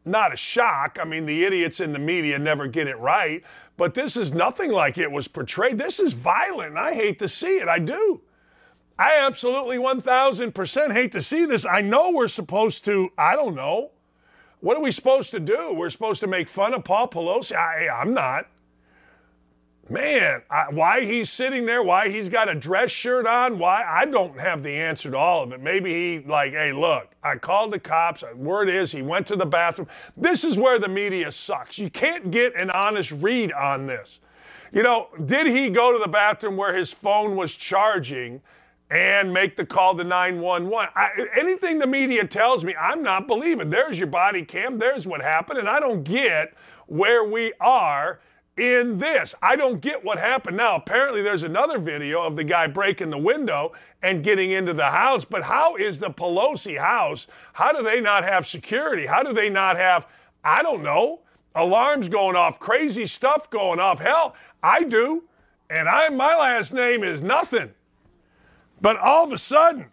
Not a shock. I mean, the idiots in the media never get it right, but this is nothing like it was portrayed. This is violent, and I hate to see it. I do. I absolutely 1000% hate to see this. I know we're supposed to, I don't know. What are we supposed to do? We're supposed to make fun of Paul Pelosi? I, I'm not. Man, I, why he's sitting there, why he's got a dress shirt on, why I don't have the answer to all of it. Maybe he like, hey, look, I called the cops. Word is he went to the bathroom. This is where the media sucks. You can't get an honest read on this. You know, did he go to the bathroom where his phone was charging and make the call to 911? I, anything the media tells me, I'm not believing. There's your body cam. There's what happened, and I don't get where we are in this. I don't get what happened now. Apparently, there's another video of the guy breaking the window and getting into the house. But how is the Pelosi house? How do they not have security? How do they not have, I don't know, alarms going off, crazy stuff going off? Hell, I do. And I my last name is nothing. But all of a sudden,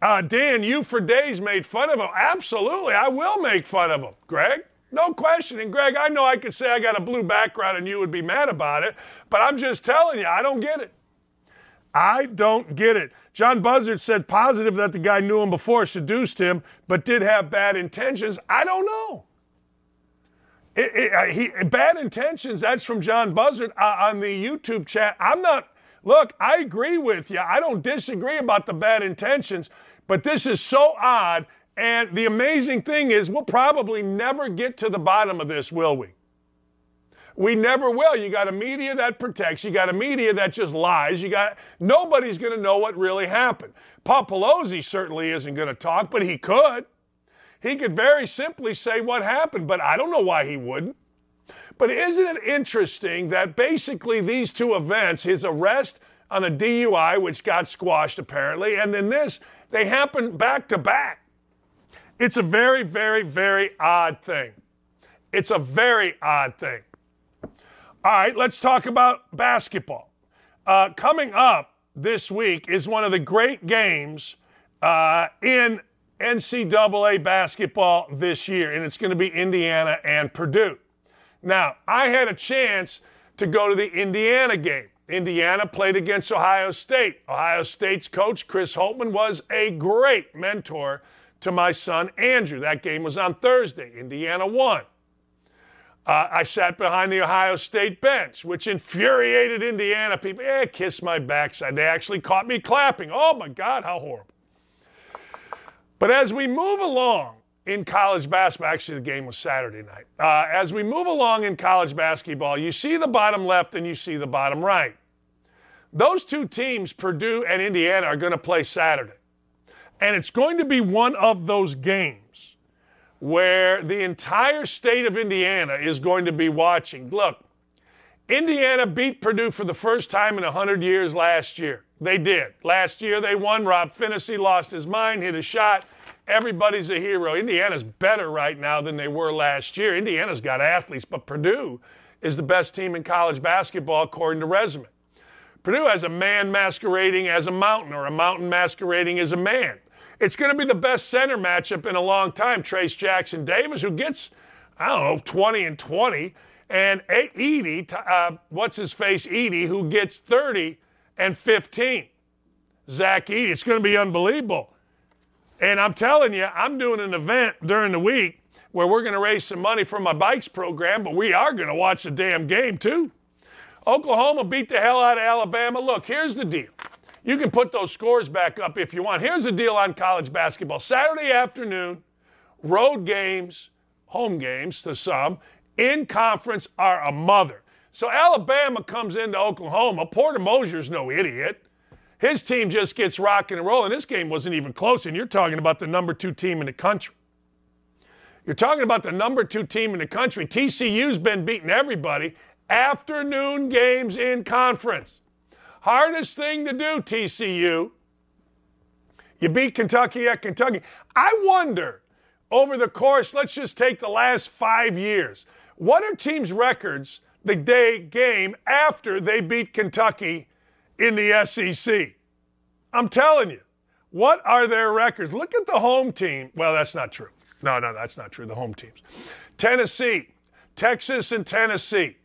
Uh, Dan, you for days made fun of him. Absolutely, I will make fun of him, Greg. No question. And Greg, I know I could say I got a blue background and you would be mad about it, but I'm just telling you, I don't get it. I don't get it. John Buzzard said positive that the guy knew him before, seduced him, but did have bad intentions. I don't know. It, it, he, bad intentions, that's from John Buzzard uh, on the YouTube chat. I'm not, look, I agree with you. I don't disagree about the bad intentions, but this is so odd. And the amazing thing is, we'll probably never get to the bottom of this, will we? We never will. You got a media that protects. You got a media that just lies. You got nobody's going to know what really happened. Paul Pelosi certainly isn't going to talk, but he could. He could very simply say what happened, but I don't know why he wouldn't. But isn't it interesting that basically these two events, his arrest on a DUI, which got squashed apparently, and then this, they happened back to back. It's a very, very, very odd thing. It's a very odd thing. All right, let's talk about basketball. Uh, coming up this week is one of the great games uh, in NCAA basketball this year, and it's going to be Indiana and Purdue. Now, I had a chance to go to the Indiana game. Indiana played against Ohio State. Ohio State's coach, Chris Holtmann, was a great mentor to my son, Andrew. That game was on Thursday. Indiana won. Uh, I sat behind the Ohio State bench, which infuriated Indiana people. Yeah, kiss my backside. They actually caught me clapping. Oh my God, how horrible. But as we move along in college basketball, actually, the game was Saturday night. Uh, as we move along in college basketball, you see the bottom left and you see the bottom right. Those two teams, Purdue and Indiana, are going to play Saturday. And it's going to be one of those games where the entire state of Indiana is going to be watching. Look, Indiana beat Purdue for the first time in 100 years last year. They did. Last year they won. Rob Phinisee lost his mind, hit a shot. Everybody's a hero. Indiana's better right now than they were last year. Indiana's got athletes, but Purdue is the best team in college basketball according to resume. Purdue has a man masquerading as a mountain or a mountain masquerading as a man. It's going to be the best center matchup in a long time. Trayce Jackson Davis, who gets, I don't know, 20 and 20, and Edey, uh, what's his face, Edey, who gets 30 and 15. Zach Edey. It's going to be unbelievable. And I'm telling you, I'm doing an event during the week where we're going to raise some money for my bikes program, but we are going to watch the damn game too. Oklahoma beat the hell out of Alabama. Look, here's the deal. You can put those scores back up if you want. Here's the deal on college basketball Saturday afternoon, road games, home games to some, in conference are a mother. So Alabama comes into Oklahoma. Porter Moser's no idiot. His team just gets rocking and rolling. This game wasn't even close, and you're talking about the number two team in the country. You're talking about the number two team in the country. TCU's been beating everybody. Afternoon games in conference. Hardest thing to do, TCU. You beat Kentucky at Kentucky. I wonder, over the course, let's just take the last five years, what are teams' records the day game after they beat Kentucky in the SEC? I'm telling you, what are their records? Look at the home team. Well, that's not true. No, no, that's not true. The home teams. Tennessee, Texas, and Tennessee.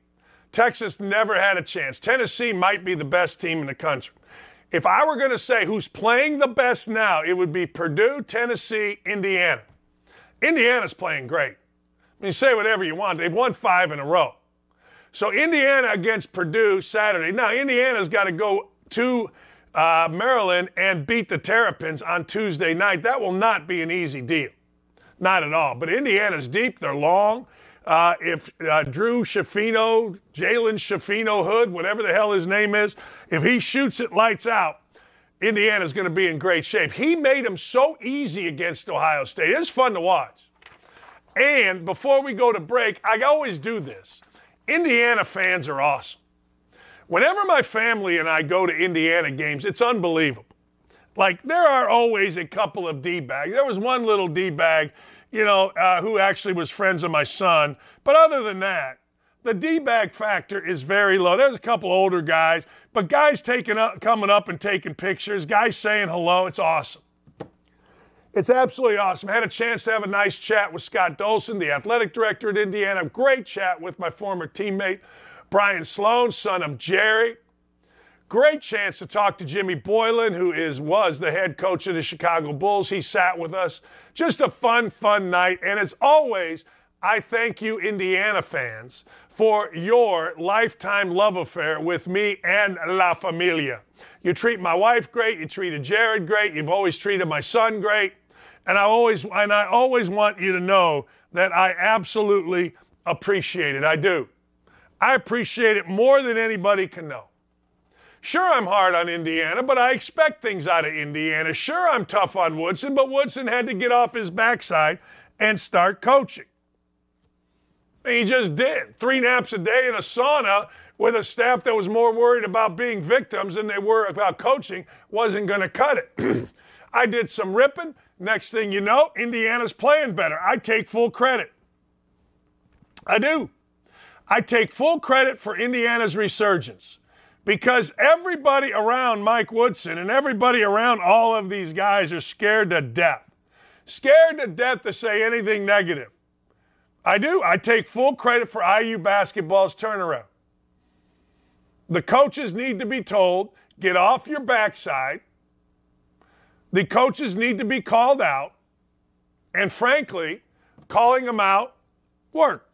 Texas never had a chance. Tennessee might be the best team in the country. If I were going to say who's playing the best now, it would be Purdue, Tennessee, Indiana. Indiana's playing great. I mean, say whatever you want. They've won five in a row. So Indiana against Purdue Saturday. Now Indiana's got to go to uh, Maryland and beat the Terrapins on Tuesday night. That will not be an easy deal, not at all. But Indiana's deep. They're long. Uh, if uh, Drew Schifino, Jalen Schifino Hood, whatever the hell his name is, if he shoots it lights out, Indiana's going to be in great shape. He made him so easy against Ohio State. It's fun to watch. And before we go to break, I always do this. Indiana fans are awesome. Whenever my family and I go to Indiana games, it's unbelievable. Like, there are always a couple of D bags. There was one little D bag you know, uh, who actually was friends of my son. But other than that, the D-bag factor is very low. There's a couple older guys, but guys taking up, coming up and taking pictures, guys saying hello. It's awesome. It's absolutely awesome. I had a chance to have a nice chat with Scott Dolson, the athletic director at Indiana. Great chat with my former teammate, Brian Sloan, son of Jerry. Great chance to talk to Jimmy Boylan, who is was the head coach of the Chicago Bulls. He sat with us. Just a fun, fun night. And as always, I thank you, Indiana fans, for your lifetime love affair with me and La Familia. You treat my wife great. You treated Jared great. You've always treated my son great. And I always and I always want you to know that I absolutely appreciate it. I do. I appreciate it more than anybody can know. Sure, I'm hard on Indiana, but I expect things out of Indiana. Sure, I'm tough on Woodson, but Woodson had to get off his backside and start coaching. And he just did. Three naps a day in a sauna with a staff that was more worried about being victims than they were about coaching wasn't going to cut it. (clears throat) I did some ripping. Next thing you know, Indiana's playing better. I take full credit. I do. I take full credit for Indiana's resurgence because everybody around Mike Woodson and everybody around all of these guys are scared to death. Scared to death to say anything negative. I do. I take full credit for IU basketball's turnaround. The coaches need to be told get off your backside. The coaches need to be called out. And frankly, calling them out worked.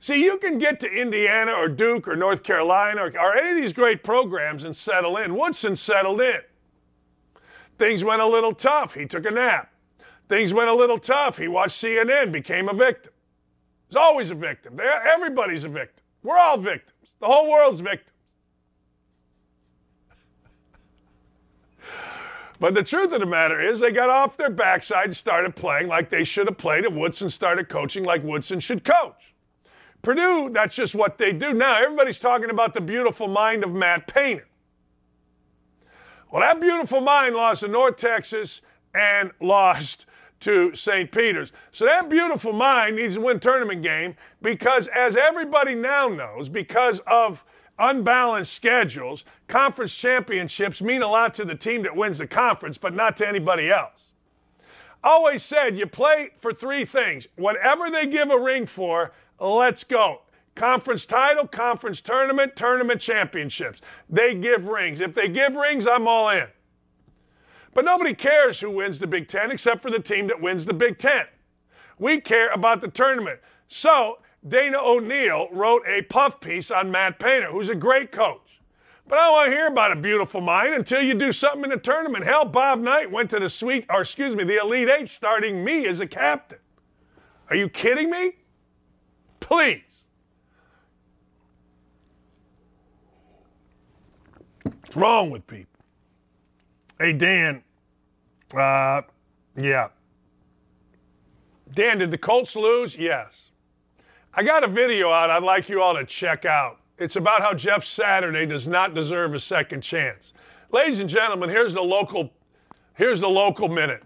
See, you can get to Indiana or Duke or North Carolina or, or any of these great programs and settle in. Woodson settled in. Things went a little tough. He took a nap. Things went a little tough. He watched CNN, became a victim. He's always a victim. They're, everybody's a victim. We're all victims. The whole world's victims. But the truth of the matter is, they got off their backside and started playing like they should have played, and Woodson started coaching like Woodson should coach. Purdue, that's just what they do. Now, everybody's talking about the beautiful mind of Matt Painter. Well, that beautiful mind lost to North Texas and lost to St. Peter's. So that beautiful mind needs to win tournament game because, as everybody now knows, because of unbalanced schedules, conference championships mean a lot to the team that wins the conference, but not to anybody else. Always said you play for three things. Whatever they give a ring for, let's go. Conference title, conference tournament, tournament championships. They give rings. If they give rings, I'm all in. But nobody cares who wins the Big Ten except for the team that wins the Big Ten. We care about the tournament. So Dana O'Neill wrote a puff piece on Matt Painter, who's a great coach. But I don't want to hear about a beautiful mind until you do something in the tournament. Hell, Bob Knight went to the sweet, or excuse me, the Elite Eight, starting me as a captain. Are you kidding me? Please. What's wrong with people? Hey, Dan. Uh, yeah. Dan, did the Colts lose? Yes. I got a video out I'd like you all to check out. It's about how Jeff Saturday does not deserve a second chance. Ladies and gentlemen, here's the local here's the local minute.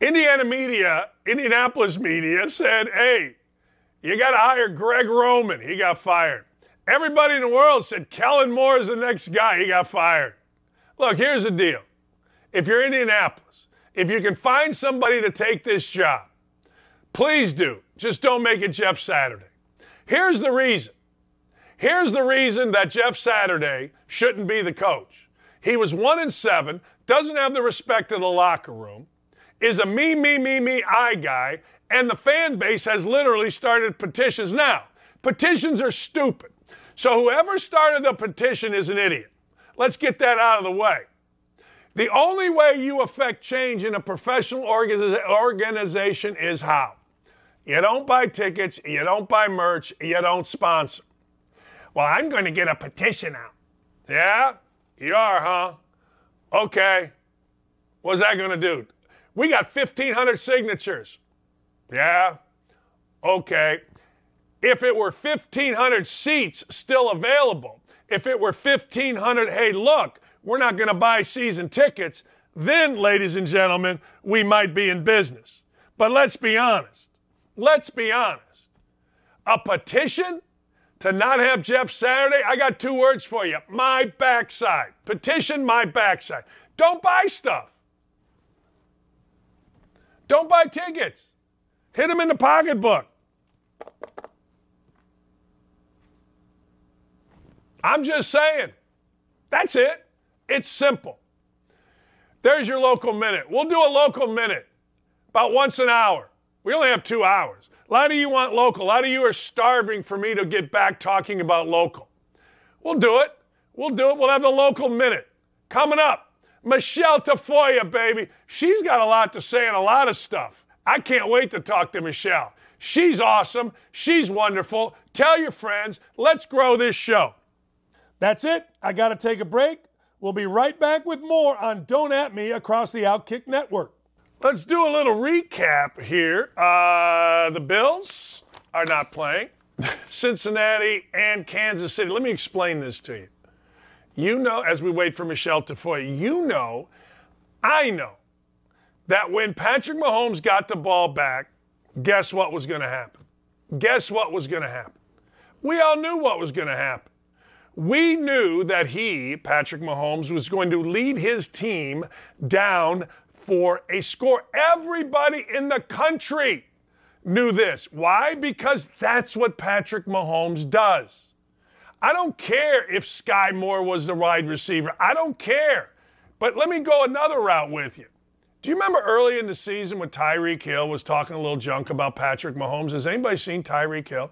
Indiana media, Indianapolis media said, "Hey, you got to hire Greg Roman. He got fired." Everybody in the world said Kellen Moore is the next guy. He got fired. Look, here's the deal. If you're Indianapolis, if you can find somebody to take this job, please do. Just don't make it Jeff Saturday. Here's the reason. Here's the reason that Jeff Saturday shouldn't be the coach. He was one and seven, doesn't have the respect of the locker room, is a me, me, me, me, I guy, and the fan base has literally started petitions. Now, petitions are stupid. So whoever started the petition is an idiot. Let's get that out of the way. The only way you affect change in a professional organization is how? You don't buy tickets, you don't buy merch, you don't sponsor. Well, I'm going to get a petition out. Yeah? You are, huh? Okay. What's that going to do? We got 1,500 signatures. Yeah? Okay if it were 1,500 seats still available, if it were 1,500, hey, look, we're not going to buy season tickets, then, ladies and gentlemen, we might be in business. But let's be honest. Let's be honest. A petition to not have Jeff Saturday, I got two words for you my backside. Petition my backside. Don't buy stuff. Don't buy tickets. Hit them in the pocketbook. I'm just saying. That's it. It's simple. There's your local minute. We'll do a local minute about once an hour. We only have two hours. A lot of you want local. A lot of you are starving for me to get back talking about local. We'll do it. We'll do it. We'll have the local minute. Coming up, Michele Tafoya, baby. She's got a lot to say and a lot of stuff. I can't wait to talk to Michele. She's awesome. She's wonderful. Tell your friends. Let's grow this show. That's it. I got to take a break. We'll be right back with more on Don't At Me across the Outkick Network. Let's do a little recap here. Uh, the Bills are not playing. (laughs) Cincinnati and Kansas City. Let me explain this to you. You know, as we wait for Michele Tafoya, you know, I know that when Patrick Mahomes got the ball back, guess what was going to happen? Guess what was going to happen? We all knew what was going to happen. We knew that he, Patrick Mahomes, was going to lead his team down for a score. Everybody in the country knew this. Why? Because that's what Patrick Mahomes does. I don't care if Skyy Moore was the wide receiver. I don't care. But let me go another route with you. Do you remember early in the season when Tyreek Hill was talking a little junk about Patrick Mahomes? Has anybody seen Tyreek Hill?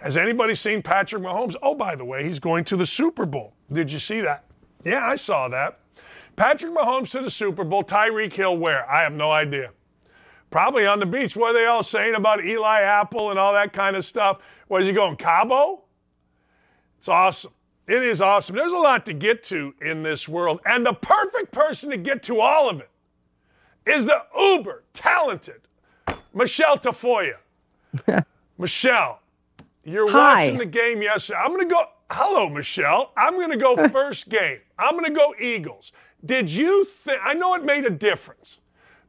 Has anybody seen Patrick Mahomes? Oh, by the way, he's going to the Super Bowl. Did you see that? Yeah, I saw that. Patrick Mahomes to the Super Bowl. Tyreek Hill where? I have no idea. Probably on the beach. What are they all saying about Eli Apple and all that kind of stuff? Where's he going Cabo? It's awesome. It is awesome. There's a lot to get to in this world. And the perfect person to get to all of it is the uber talented Michele Tafoya. (laughs) Michele, you're Hi. watching the game yesterday. I'm going to go. Hello, Michele. I'm going to go (laughs) first game. I'm going to go Eagles. Did you think? I know it made a difference,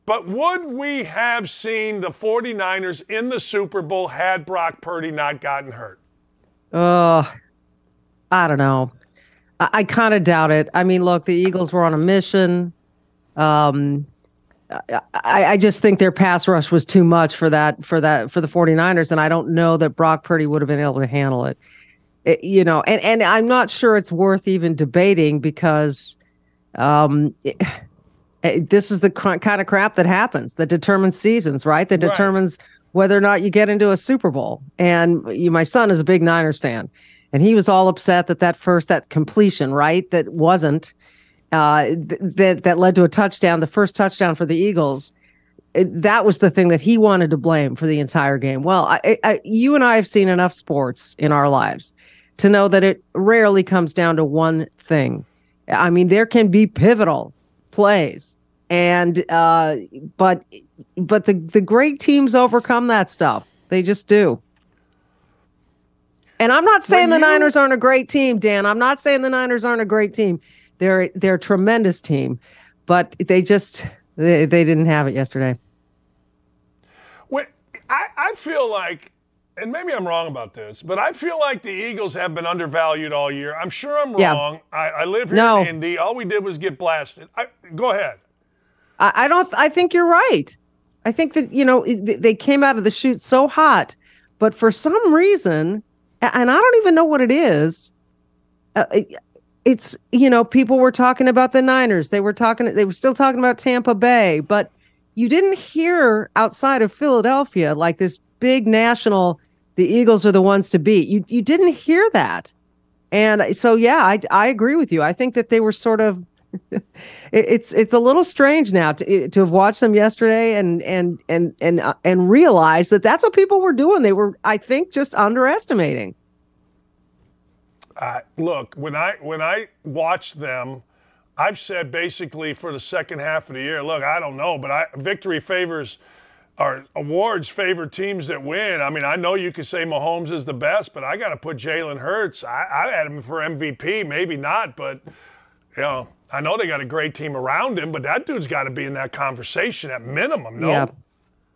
but would we have seen the 49ers in the Super Bowl had Brock Purdy not gotten hurt? Uh, I don't know. I, I kind of doubt it. I mean, look, the Eagles were on a mission. Um, I, I just think their pass rush was too much for that for that for the 49ers, and I don't know that Brock Purdy would have been able to handle it. It- you know, and and I'm not sure it's worth even debating because um it- it- this is the cr- kind of crap that happens that determines seasons, right? That Right. determines whether or not you get into a Super Bowl. And you, my son is a big Niners fan, and he was all upset that that first that completion, right, that wasn't uh, th- that that led to a touchdown, the first touchdown for the Eagles. It, that was the thing that he wanted to blame for the entire game. Well, I, I, you and I have seen enough sports in our lives to know that it rarely comes down to one thing. I mean, there can be pivotal plays, and uh, but but the the great teams overcome that stuff. They just do. And I'm not saying When the you- Niners aren't a great team, Dan. I'm not saying the Niners aren't a great team. They're they're a tremendous team, but they just they, they didn't have it yesterday. When, I, I feel like, and maybe I'm wrong about this, but I feel like the Eagles have been undervalued all year. I'm sure I'm Yeah. wrong. I, I live here No. in Indy. All we did was get blasted. I, go ahead. I, I don't. I think you're right. I think that you know they came out of the chute so hot, but for some reason, and I don't even know what it is. Uh, it- it's you know people were talking about the Niners. They were talking. They were still talking about Tampa Bay, but you didn't hear outside of Philadelphia like this big national. The Eagles are the ones to beat. You you didn't hear that, and so yeah, I I agree with you. I think that they were sort of (laughs) it- it's it's a little strange now to to have watched them yesterday and and and and uh, and realize that that's what people were doing. They were, I think, just underestimating. Uh, look, when I when I watch them, I've said basically for the second half of the year, look, I don't know, but I, victory favors or awards favor teams that win. I mean, I know you could say Mahomes is the best, but I got to put Jalen Hurts. I, I had him for MVP, maybe not, but you know, I know they got a great team around him, but that dude's got to be in that conversation at minimum. No,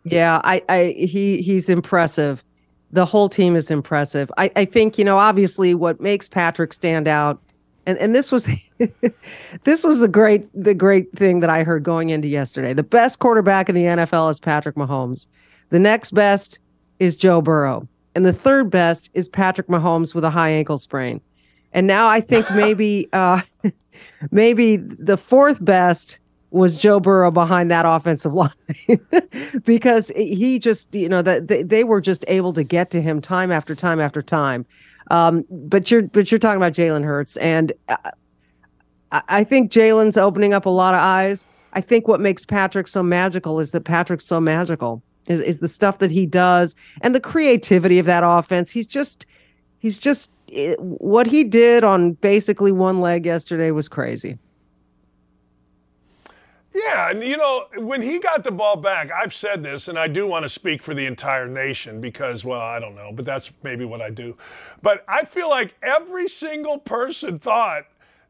Yeah, yeah. I, I he he's impressive. The whole team is impressive. I, I think you know obviously what makes Patrick stand out and and this was (laughs) this was the great the great thing that I heard going into yesterday. The best quarterback in the NFL is Patrick Mahomes. The next best is Joe Burrow, and the third best is Patrick Mahomes with a high ankle sprain. And now I think (laughs) maybe uh, (laughs) maybe the fourth best was Joe Burrow behind that offensive line because he just, you know, that they, they were just able to get to him time after time after time. Um, but you're, but you're talking about Jalen Hurts, and uh, I, I think Jalen's opening up a lot of eyes. I think what makes Patrick so magical is that Patrick's so magical is, is the stuff that he does and the creativity of that offense. He's just, he's just what he did on basically one leg yesterday was crazy. Yeah, and you know, when he got the ball back, I've said this, and I do want to speak for the entire nation because, well, I don't know, but that's maybe what I do. But I feel like every single person thought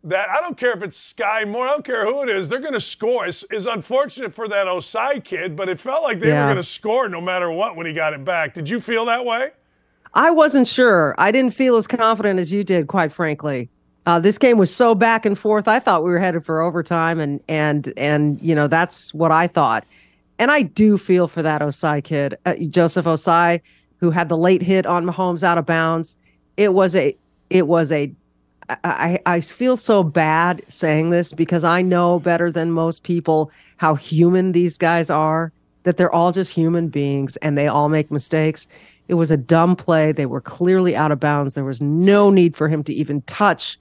that I don't care if it's Skyy Moore, I don't care who it is, they're going to score. It's, it's, unfortunate for that Ossai kid, but it felt like they yeah. were going to score no matter what when he got it back. Did you feel that way? I wasn't sure. I didn't feel as confident as you did, quite frankly. Uh, this game was so back and forth. I thought we were headed for overtime, and and and you know that's what I thought. And I do feel for that Ossai kid, uh, Joseph Ossai, who had the late hit on Mahomes out of bounds. It was a it was a I, I feel so bad saying this because I know better than most people how human these guys are, that they're all just human beings and they all make mistakes. It was a dumb play. They were clearly out of bounds. There was no need for him to even touch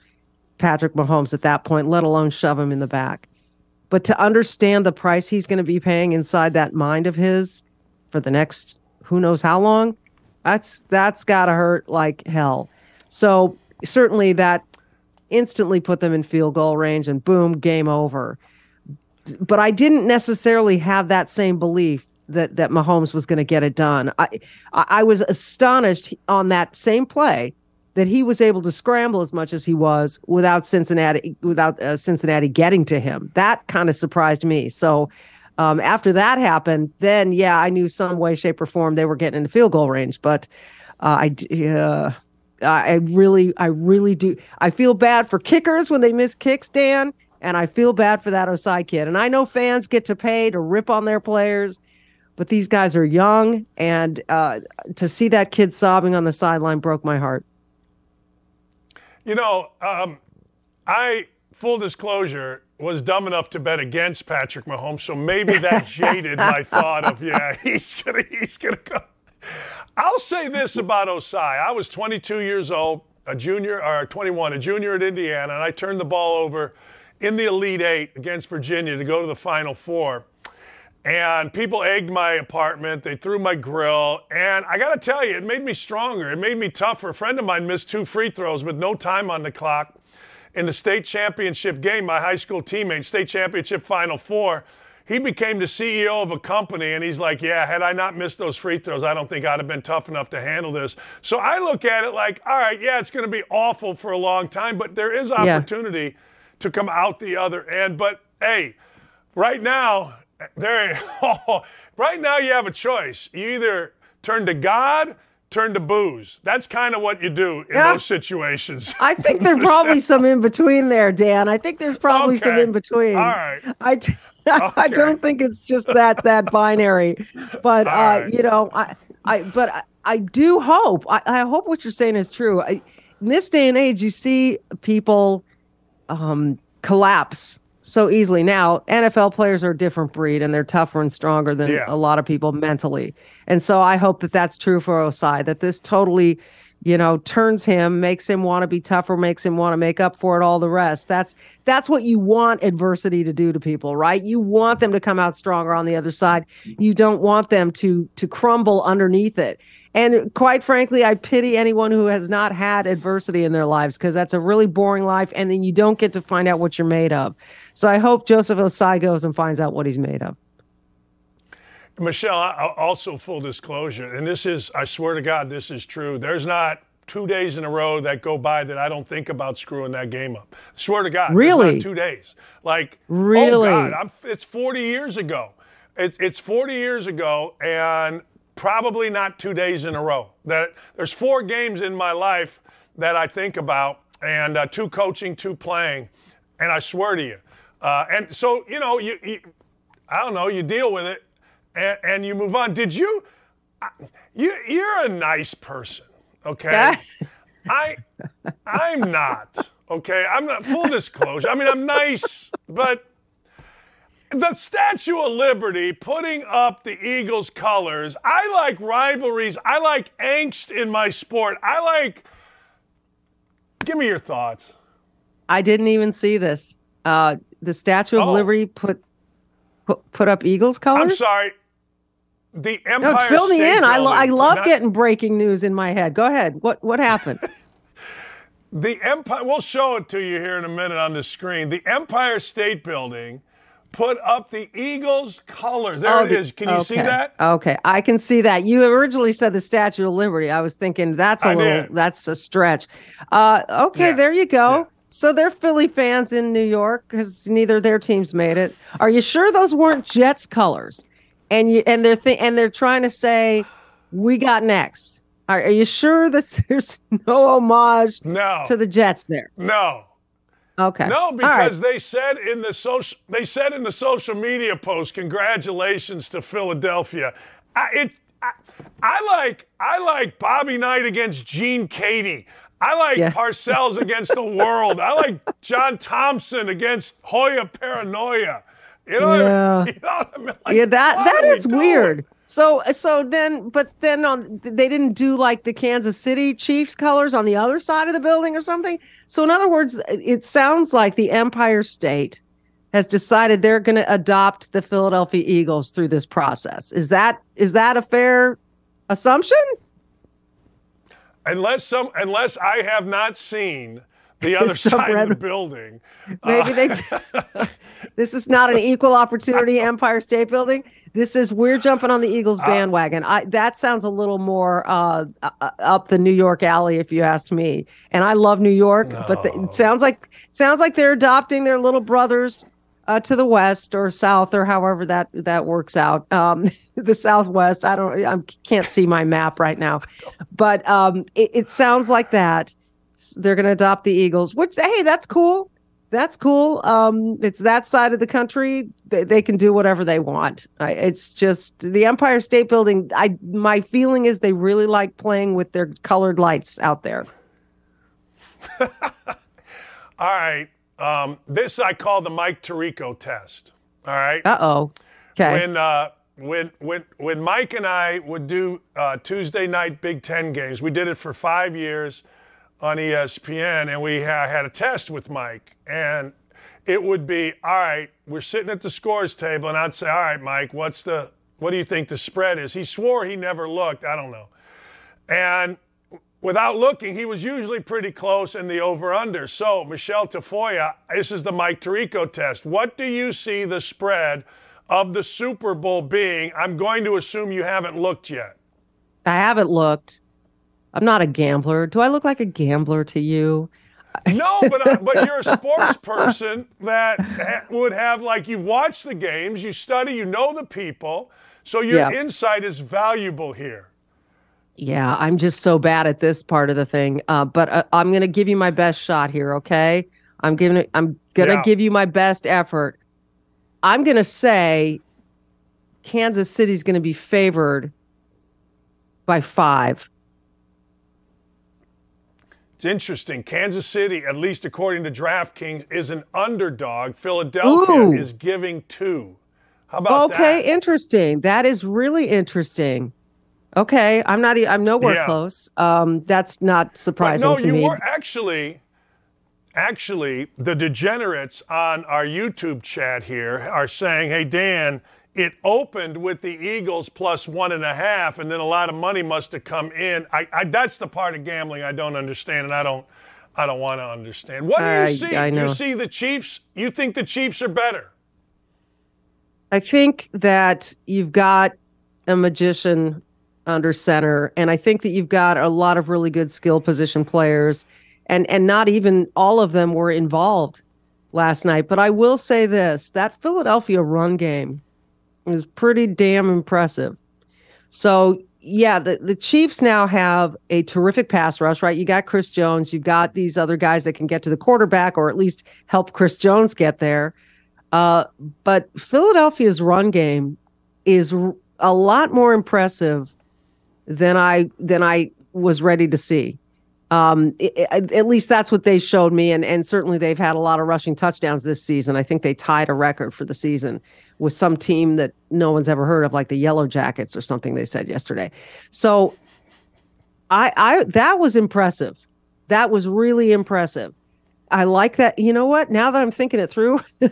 Patrick Mahomes at that point, let alone shove him in the back. But to understand the price he's going to be paying inside that mind of his for the next who knows how long, that's that's got to hurt like hell. So certainly that instantly put them in field goal range and boom, game over. But I didn't necessarily have that same belief that that Mahomes was going to get it done. I I was astonished on that same play that he was able to scramble as much as he was without Cincinnati without uh, Cincinnati getting to him. That kind of surprised me. So um, after that happened, then yeah, I knew some way, shape, or form they were getting into field goal range. But uh, I uh, I really I really do I feel bad for kickers when they miss kicks, Dan, and I feel bad for that Ossai kid. And I know fans get to pay to rip on their players but these guys are young and uh, to see that kid sobbing on the sideline broke my heart you know, um, I, full disclosure, was dumb enough to bet against Patrick Mahomes, so maybe that (laughs) jaded my thought of, yeah, (laughs) he's gonna, he's gonna go. I'll say this about Ossai. I was 22 years old, a junior, or 21, a junior at Indiana, and I turned the ball over in the Elite Eight against Virginia to go to the Final Four. And people egged my apartment. They threw my grill. And I got to tell you, it made me stronger. It made me tougher. A friend of mine missed two free throws with no time on the clock in the state championship game. My high school teammate, state championship final four. He became the CEO of a company, and he's like, Yeah, had I not missed those free throws, I don't think I'd have been tough enough to handle this. So I look at it like, All right, yeah, it's going to be awful for a long time, but there is opportunity yeah. to come out the other end. But hey, right now, there, oh, (laughs) right now you have a choice. You either turn to God, turn to booze. That's kind of what you do in yeah. those situations. (laughs) I think there's probably some in between there, Dan. I think there's probably okay. some in between. All right. I, t- (laughs) okay. I don't think it's just that that binary, but uh, right. you know, I, I, but I, I do hope. I, I hope what you're saying is true. I, in this day and age, you see people um, collapse so easily. Now, NFL players are a different breed and they're tougher and stronger than yeah. a lot of people mentally. And so I hope that that's true for Ossai, that this totally, you know, turns him, makes him want to be tougher, makes him want to make up for it all the rest. That's that's what you want adversity to do to people, right? You want them to come out stronger on the other side. You don't want them to to crumble underneath it. And quite frankly, I pity anyone who has not had adversity in their lives because that's a really boring life. And then you don't get to find out what you're made of. So I hope Joseph Ossai goes and finds out what he's made of. Michele, also full disclosure, and this is, I swear to God, this is true. There's not two days in a row that go by that I don't think about screwing that game up. I swear to God. Really? two days. Like, really? Oh God, I'm, it's 40 years ago. It, it's 40 years ago, and probably not two days in a row. That there's four games in my life that I think about, and uh, two coaching, two playing. And I swear to you, uh, and so you know, you, you, I don't know, you deal with it, and, and you move on. Did you? You you're a nice person, okay? (laughs) I I'm not. Okay, I'm not full disclosure. I mean, I'm nice, but the Statue of Liberty putting up the Eagles colors. I like rivalries. I like angst in my sport. I like Give me your thoughts. I didn't even see this. Uh, the Statue of Oh. Liberty put, put put up Eagles colors. I'm sorry. The Empire No, fill me State in. I, lo- I love not- getting breaking news in my head. Go ahead. What what happened? (laughs) The Empire, we'll show it to you here in a minute on the screen. The Empire State Building put up the Eagles colors. There Oh, it is. Can you see that? Okay, I can see that. You originally said the Statue of Liberty. I was thinking that's a I little did. that's a stretch. Uh, okay, Yeah, there you go. yeah. So they're Philly fans in New York because neither of their teams made it. Are you sure those weren't Jets colors? And you and they're th- and they're trying to say we got next. Are, are you sure (laughs) that there's no homage No. to the Jets there? no. Okay. No, All right. because they said in the social they said in the social media post, congratulations to Philadelphia. I, it, I, I like I like Bobby Knight against Gene Keady. I like Yeah. Parcells against the world. I like John Thompson against Hoya Paranoia. You know, Yeah. you know what I mean? Like, yeah, that that are we weird. So so then, but then on they didn't do like the Kansas City Chiefs colors on the other side of the building or something. So in other words, it sounds like the Empire State has decided they're going to adopt the Philadelphia Eagles through this process. Is that is that a fair assumption? Unless some unless I have not seen the other side of the building. Maybe they. (laughs) this is not an equal opportunity (laughs) Empire State Building. This is we're jumping on the Eagles bandwagon. I that sounds a little more uh, uh, up the New York alley, if you ask me. And I love New York, but the, it sounds like sounds like they're adopting their little brothers uh, to the west or south or however that that works out. Um, (laughs) the southwest. I don't. I can't see my map right now, but um, it, it sounds like that. They're going to adopt the Eagles, which hey, that's cool. That's cool. Um, it's that side of the country. They, they can do whatever they want. I, it's just the Empire State Building. I my feeling is they really like playing with their colored lights out there. (laughs) All right. Um, this I call the Mike Tirico test. All right. Uh oh. Okay. When uh, when when when Mike and I would do uh, Tuesday night Big Ten games, we did it for five years on ESPN, and we ha- had a test with Mike, and it would be all right. We're sitting at the scores table, and I'd say, "All right, Mike, what's the what do you think the spread is?" He swore he never looked. I don't know, and without looking, he was usually pretty close in the over under. So, Michele Tafoya, this is the Mike Tirico test. What do you see the spread of the Super Bowl being? I'm going to assume you haven't looked yet. I haven't looked. I'm not a gambler. Do I look like a gambler to you? No, but uh, but you're a sports (laughs) person that ha- would have like you've watched the games, you study, you know the people, so your Yeah. insight is valuable here. Yeah, I'm just so bad at this part of the thing. Uh, but uh, I'm going to give you my best shot here. Okay, I'm giving it. I'm going to Yeah. give you my best effort. I'm going to say Kansas City's going to be favored by five. It's interesting. Kansas City, at least according to DraftKings, is an underdog. Philadelphia Ooh. is giving two. How about okay, that? interesting. That is really interesting. Okay, I'm not. I'm nowhere Yeah. close. Um, that's not surprising But no, to you me. were actually, actually, the degenerates on our YouTube chat here are saying, "Hey Dan, it opened with the Eagles plus one and a half, and then a lot of money must have come in." I, I that's the part of gambling I don't understand, and I don't, I don't want to understand. What do I- you see? I know. You see the Chiefs? You think the Chiefs are better? I think that you've got a magician under center, and I think that you've got a lot of really good skill position players, and and not even all of them were involved last night. But I will say this: that Philadelphia run game is pretty damn impressive. So yeah, the, the Chiefs now have a terrific pass rush, right? You got Chris Jones, you've got these other guys that can get to the quarterback or at least help Chris Jones get there. Uh, but Philadelphia's run game is a lot more impressive than I than I was ready to see. Um, it, it, at least that's what they showed me, and and certainly they've had a lot of rushing touchdowns this season. I think they tied a record for the season with some team that no one's ever heard of, like the Yellow Jackets or something. They said yesterday. So, I I that was impressive. That was really impressive. I like that. You know what? Now that I'm thinking it through, (laughs)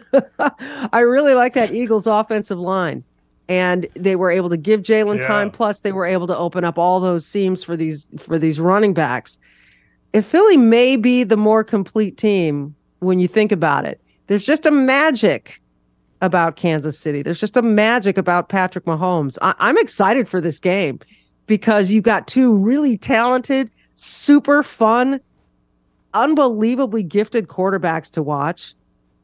I really like that Eagles offensive line. And they were able to give Jalen Yeah. time. Plus, they were able to open up all those seams for these for these running backs. If Philly may be the more complete team when you think about it, there's just a magic about Kansas City. There's just a magic about Patrick Mahomes. I- I'm excited for this game because you got two really talented, super fun, unbelievably gifted quarterbacks to watch.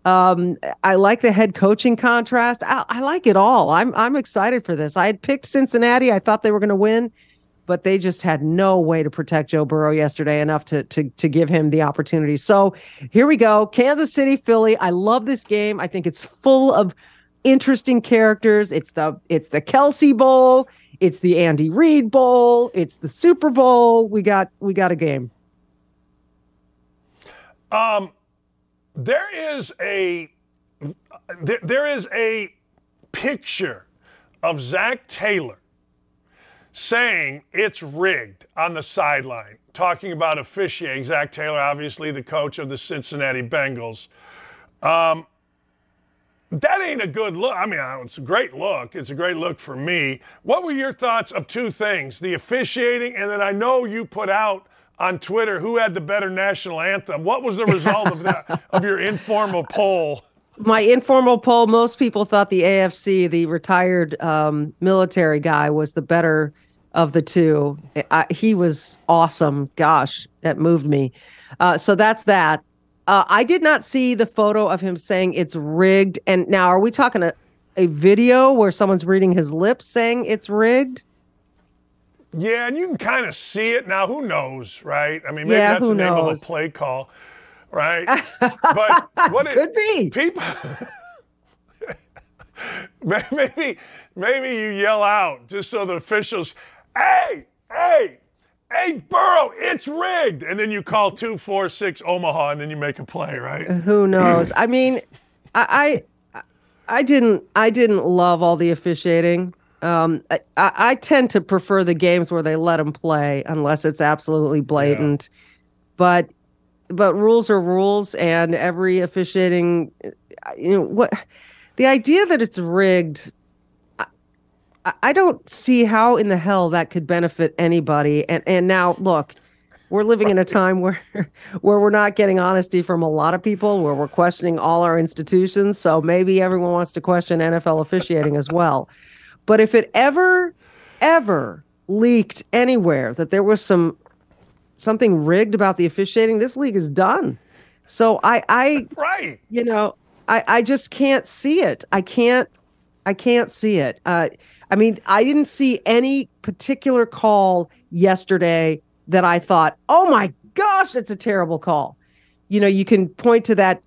Um, I like the head coaching contrast. I, I like it all. I'm I'm excited for this. I had picked Cincinnati. I thought they were going to win, but they just had no way to protect Joe Burrow yesterday enough to to to give him the opportunity. So here we go, Kansas City, Philly. I love this game. I think it's full of interesting characters. It's the it's the Kelce Bowl. It's the Andy Reid Bowl. It's the Super Bowl. We got we got a game. Um, there is a there, there is a picture of Zac Taylor saying it's rigged on the sideline, talking about officiating. Zac Taylor, obviously the coach of the Cincinnati Bengals. Um, that ain't a good look. I mean, it's a great look. It's a great look for me. What were your thoughts of two things? The officiating, and then I know you put out on Twitter who had the better national anthem. What was the result of that of your informal poll? my informal poll, most people thought the AFC, the retired um, military guy, was the better of the two. I, he was awesome. Gosh, that moved me. Uh, so that's that. Uh, I did not see the photo of him saying it's rigged. And now, are we talking a, a video where someone's reading his lips saying it's rigged? Yeah, and you can kind of see it now. Who knows, right? I mean, maybe Yeah, that's the name knows? of a play call, right? (laughs) but what it, Could be. people (laughs) maybe maybe you yell out just so the officials hey hey hey burrow it's rigged and then you call 246 omaha and then you make a play right uh, Who knows? (clears throat) I mean, I, I I didn't I didn't love all the officiating. Um, I, I tend to prefer the games where they let them play unless it's absolutely blatant. But but rules are rules, and every officiating, you know what, the idea that it's rigged. I- I don't see how in the hell that could benefit anybody. And and now look, we're living in a time (laughs) where where we're not getting honesty from a lot of people, where we're questioning all our institutions. So maybe everyone wants to question NFL officiating as well. But if it ever, ever leaked anywhere that there was some something rigged about the officiating, this league is done. So I I (laughs) right you know I I just can't see it. I can't I can't see it. Uh, I mean, I didn't see any particular call yesterday that I thought, "Oh my gosh, it's a terrible call." You know, you can point to that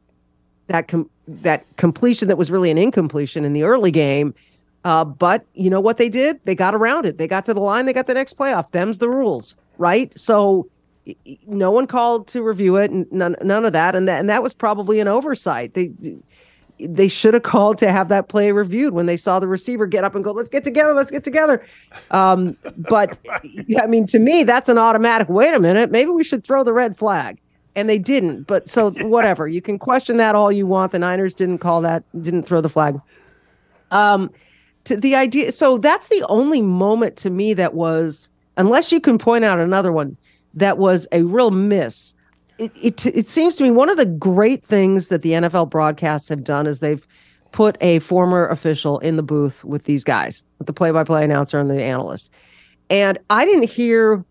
that com- that completion that was really an incompletion in the early game. Uh, but you know what they did? They got around it. They got to the line. They got the next playoff. Them's the rules, right? So no one called to review it, and none, none of that, and that, and that was probably an oversight. They they should have called to have that play reviewed when they saw the receiver get up and go, "Let's get together, let's get together." Um, but I mean, to me, that's an automatic. Wait a minute, maybe we should throw the red flag, and they didn't. But so (laughs) whatever, you can question that all you want. The Niners didn't call that, didn't throw the flag. Um, to the idea, so that's the only moment to me that was, unless you can point out another one, that was a real miss it, it it seems to me one of the great things that the NFL broadcasts have done is they've put a former official in the booth with these guys, with the play-by-play announcer and the analyst. And I didn't hear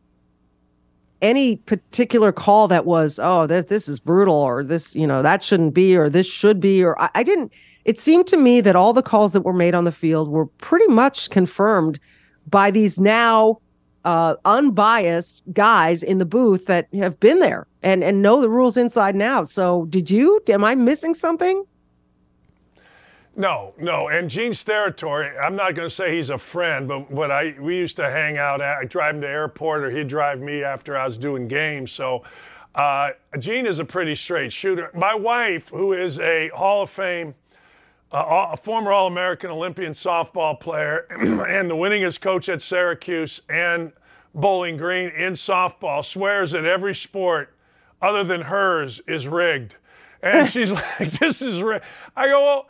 any particular call that was, oh, this this is brutal, or this, you know, that shouldn't be, or this should be, or I, I didn't. It seemed to me that all the calls that were made on the field were pretty much confirmed by these now uh, unbiased guys in the booth that have been there and and know the rules inside and out. So, did you? Am I missing something? No, no. And Gene Steratore, I'm not going to say he's a friend, but but I we used to hang out. At, I drive him to airport, or he'd drive me after I was doing games. So, uh, Gene is a pretty straight shooter. My wife, who is a Hall of Fame uh, a former All American Olympian softball player (clears throat) and the winningest coach at Syracuse and Bowling Green in softball, swears that every sport other than hers is rigged. And (laughs) she's like, This is rigged. I go, Well,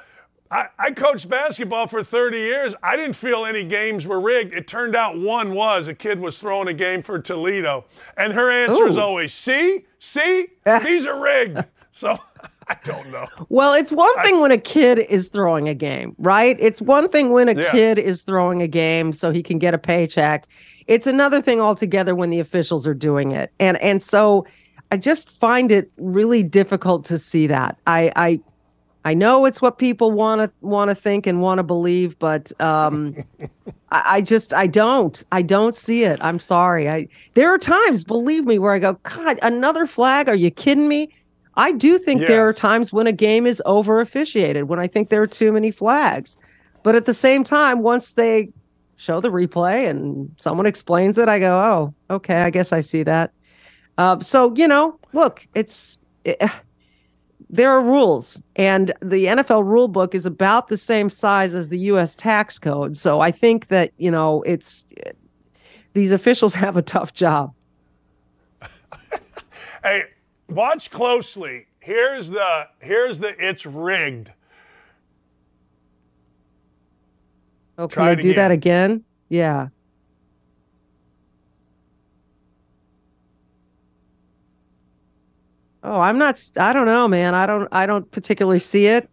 I, I, coached basketball for 30 years. I didn't feel any games were rigged. It turned out one was. A kid was throwing a game for Toledo. And her answer Ooh. is always, See, see, (laughs) these are rigged. So. (laughs) (laughs) I don't know. Well, it's one thing I, when a kid is throwing a game, right? It's one thing when a yeah. kid is throwing a game so he can get a paycheck. It's another thing altogether when the officials are doing it. And and so I just find it really difficult to see that. I I I know it's what people want to want to think and want to believe, but um, I, I, just I don't I don't see it. I'm sorry. I there are times, believe me, where I go, God, another flag? Are you kidding me? I do think yes. there are times when a game is over officiated, when I think there are too many flags. But at the same time, once they show the replay and someone explains it, I go, oh, okay, I guess I see that. Uh, so, you know, look, it's. It, there are rules, and the NFL rule book is about the same size as the U.S. tax code. So I think that, you know, it's. These officials (laughs) have a tough job. (laughs) hey, watch closely. Here's the here's the it's rigged. Oh, can I do again. that again? Yeah. Oh, I'm not. I don't know, man. I don't. I don't particularly see it,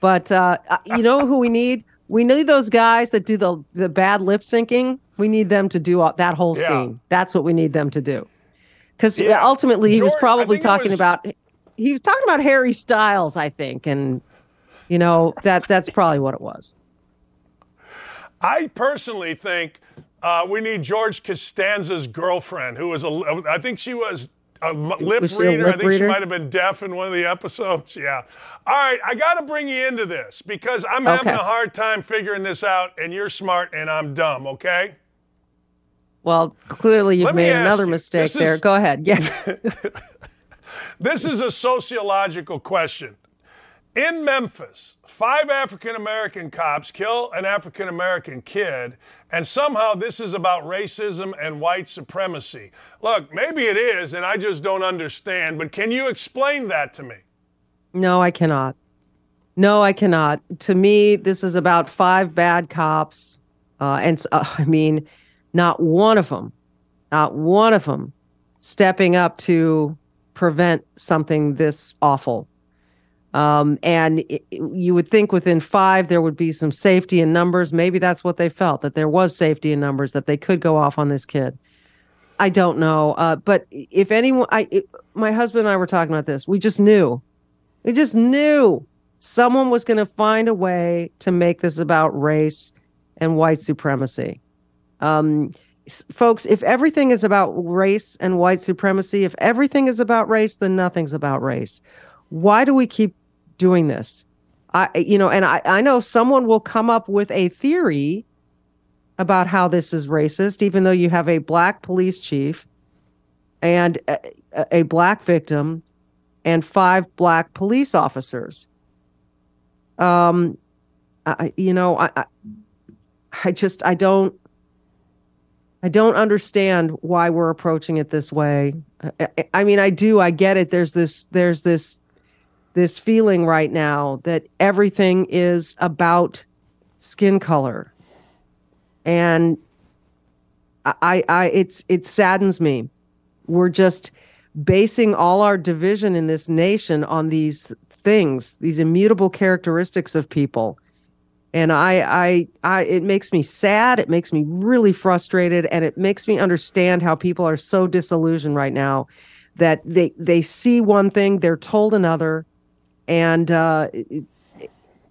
but uh, you know who we need? We need those guys that do the the bad lip syncing. We need them to do all, that whole yeah. scene. That's what we need them to do because yeah. ultimately he was probably talking was... about he was talking about Harry Styles, I think, and you know that that's probably what it was. I personally think uh, we need George Costanza's girlfriend, who was a I think she was a lip was reader. A lip I think reader? she might have been deaf in one of the episodes. (laughs) Yeah. All right, I got to bring you into this because I'm having a hard time figuring this out, and you're smart and I'm dumb. Okay. Well, clearly you've made another you, mistake there. Is, Go ahead. Yeah. (laughs) this is a sociological question. In Memphis, five African American cops kill an African American kid, and somehow this is about racism and white supremacy. Look, maybe it is, and I just don't understand, but can you explain that to me? No, I cannot. No, I cannot. To me, this is about five bad cops. Uh, and uh, (laughs) I mean, not one of them, not one of them stepping up to prevent something this awful. Um, and it, you would think within five there would be some safety in numbers. Maybe that's what they felt that there was safety in numbers that they could go off on this kid. I don't know, uh, but if anyone, I, it, my husband and I were talking about this. We just knew, we just knew someone was going to find a way to make this about race and white supremacy. Um, folks, if everything is about race and white supremacy, if everything is about race, then nothing's about race. Why do we keep doing this? I, you know, and I, I know someone will come up with a theory about how this is racist, even though you have a black police chief and a, a black victim and five black police officers. Um, I, you know, I, I, I just, I don't, I don't understand why we're approaching it this way. I, I, mean, I do. I get it. There's this. There's this. This feeling right now that everything is about skin color, and I, I, it's it saddens me. We're just basing all our division in this nation on these things, these immutable characteristics of people and I, I, I, it makes me sad. It makes me really frustrated, and it makes me understand how people are so disillusioned right now that they they see one thing, they're told another, and uh,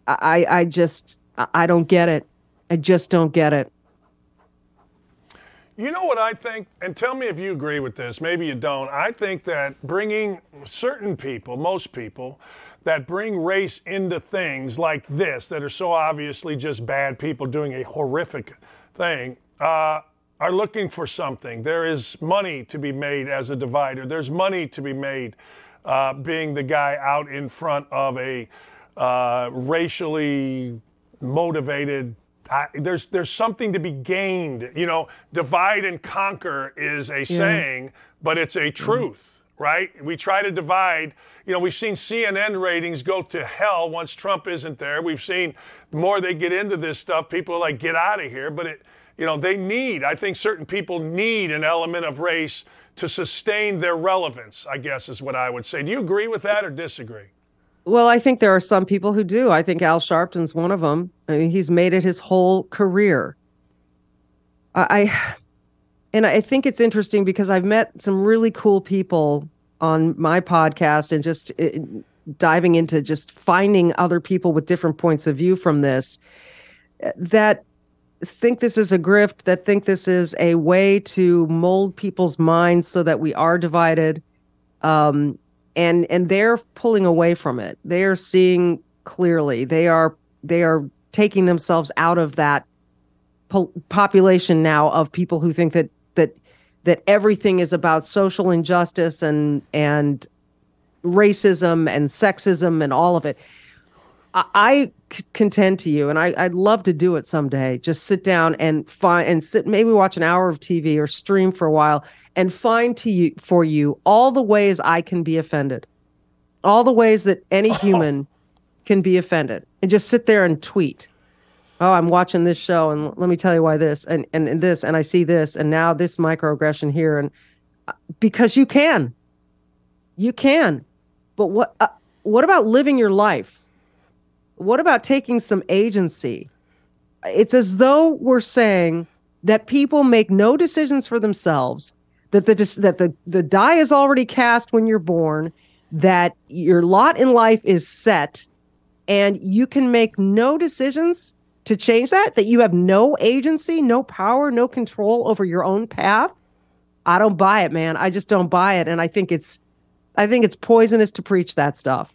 I, I just, I don't get it. I just don't get it. You know what I think? And tell me if you agree with this. Maybe you don't. I think that bringing certain people, most people, that bring race into things like this that are so obviously just bad people doing a horrific thing uh, are looking for something. There is money to be made as a divider. There's money to be made uh, being the guy out in front of a uh, racially motivated I, there's there's something to be gained. You know, divide and conquer is a yeah. saying, but it's a truth, mm-hmm. Right? We try to divide. You know, we've seen CNN ratings go to hell once Trump isn't there. We've seen the more they get into this stuff, people like, get out of here. But it, you know, they need. I think certain people need an element of race to sustain their relevance. I guess is what I would say. Do you agree with that or disagree? Well, I think there are some people who do. I think Al Sharpton's one of them. I mean, he's made it his whole career. I, and I think it's interesting because I've met some really cool people on my podcast and just uh, diving into just finding other people with different points of view from this that think this is a grift, that think this is a way to mold people's minds so that we are divided. Um, and and they're pulling away from it they are seeing clearly they are they are taking themselves out of that po- population now of people who think that that that everything is about social injustice and and racism and sexism and all of it I, I contend to you, and I, would love to do it someday. Just sit down and find and sit, maybe watch an hour of TV or stream for a while and find to you for you all the ways I can be offended, all the ways that any (laughs) human can be offended, and just sit there and tweet. Oh, I'm watching this show, and let me tell you why this, and and, and this, and I see this, and now this microaggression here, and uh, because you can, you can, but what uh, what about living your life? What about taking some agency? It's as though we're saying that people make no decisions for themselves that the that the the die is already cast when you're born, that your lot in life is set, and you can make no decisions to change that. That you have no agency, no power, no control over your own path. I don't buy it, man. I just don't buy it, and I think it's, I think it's poisonous to preach that stuff.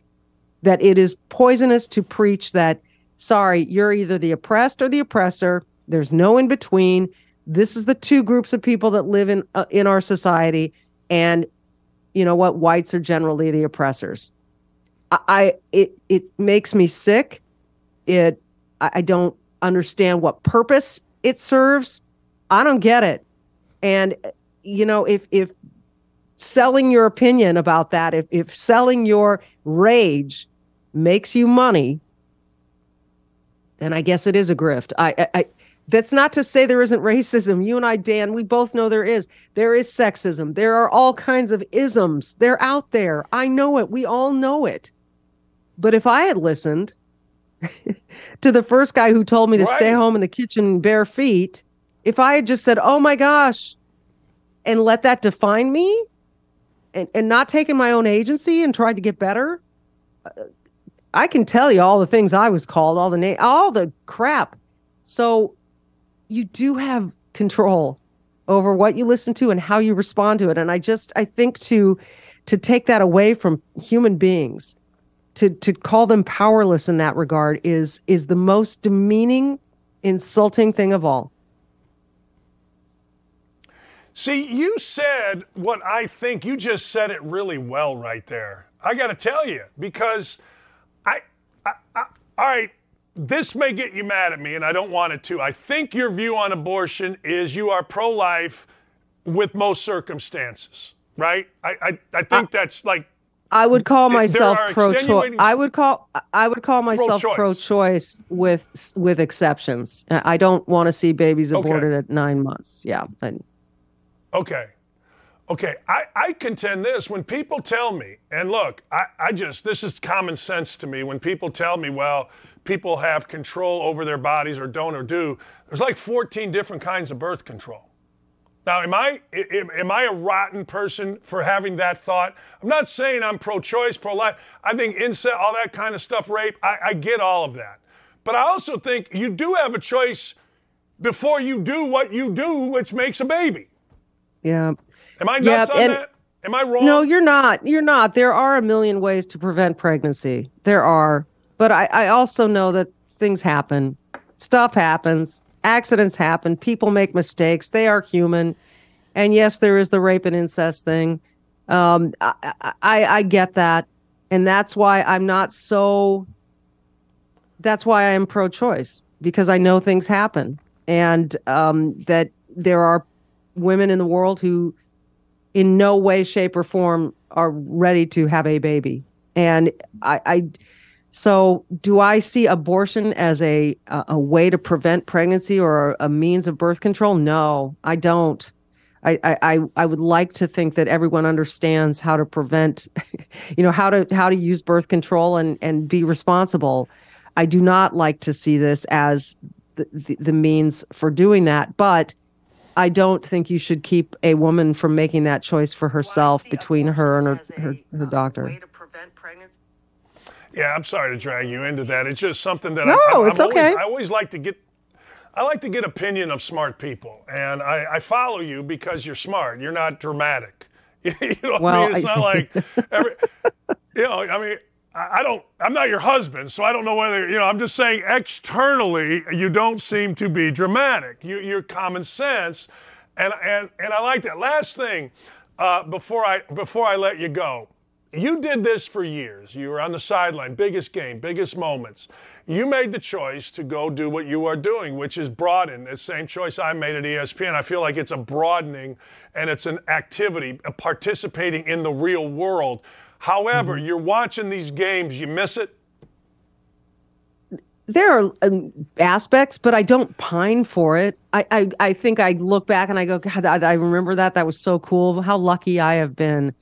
That it is poisonous to preach that. Sorry, you're either the oppressed or the oppressor. There's no in between this is the two groups of people that live in uh, in our society and you know what whites are generally the oppressors I, I it it makes me sick it I, I don't understand what purpose it serves i don't get it and you know if if selling your opinion about that if if selling your rage makes you money then i guess it is a grift i i that's not to say there isn't racism. You and I, Dan, we both know there is. There is sexism. There are all kinds of isms. They're out there. I know it. We all know it. But if I had listened (laughs) to the first guy who told me to right. stay home in the kitchen bare feet, if I had just said, oh my gosh, and let that define me and, and not taken my own agency and tried to get better, uh, I can tell you all the things I was called, all the name, all the crap. So you do have control over what you listen to and how you respond to it and i just i think to to take that away from human beings to to call them powerless in that regard is is the most demeaning insulting thing of all see you said what i think you just said it really well right there i got to tell you because I, I, I all right this may get you mad at me, and I don't want it to. I think your view on abortion is you are pro life with most circumstances, right? I, I, I think that's like. I would call myself pro-choice. I would call I would call myself pro-choice, pro-choice with with exceptions. Uh, I don't want to see babies aborted okay. at nine months. Yeah. Okay. Okay, I, I contend this when people tell me, and look, I, I just, this is common sense to me. When people tell me, well, people have control over their bodies or don't or do. There's like 14 different kinds of birth control. Now, am I am I a rotten person for having that thought? I'm not saying I'm pro-choice, pro-life. I think incest, all that kind of stuff, rape. I, I get all of that, but I also think you do have a choice. before you do what you do, which makes a baby. Yeah. Am I nuts on and- that? Am I wrong? No, you're not. You're not. There are a million ways to prevent pregnancy. There are. But I, I also know that things happen. Stuff happens. Accidents happen. People make mistakes. They are human. And yes, there is the rape and incest thing. Um, I, I, I get that. And that's why I'm not so. That's why I am pro choice because I know things happen. And um, that there are women in the world who in no way, shape, or form are ready to have a baby. And I, I so do I see abortion as a a, way to prevent pregnancy or a means of birth control? No, I don't. I, I, I I would like to think that everyone understands how to prevent, (laughs) you know, how to how to use birth control and and be responsible. I do not like to see this as the, the, the means for doing that, but I don't think you should keep a woman from making that choice for herself between her and her, her, her doctor. Yeah, I'm sorry to drag you into that. It's just something that No, I, I, it's always- okay. I always like to get. I like to get opinion of smart people, and I, I follow you because you're smart. You're not dramatic. (laughs) you know what Well, I mean? It's I- not like, (laughs) every, you know. I mean, I, I don't. I'm not your husband, so I don't know whether you know. I'm just saying externally, you don't seem to be dramatic. You, you're common sense, and and and I like that. Last thing, uh, before I before I let you go, you did this for years. You were on the sideline, biggest game, biggest moments. You made the choice to go do what you are doing, which is broaden. The same choice I made at ESPN. I feel like it's a broadening and it's an activity, participating in the real world. However, you're watching these games, you miss it. there are um, aspects, but I don't pine for it. I, I, I think I look back and I go, God, I, I remember that. That was so cool. How lucky I have been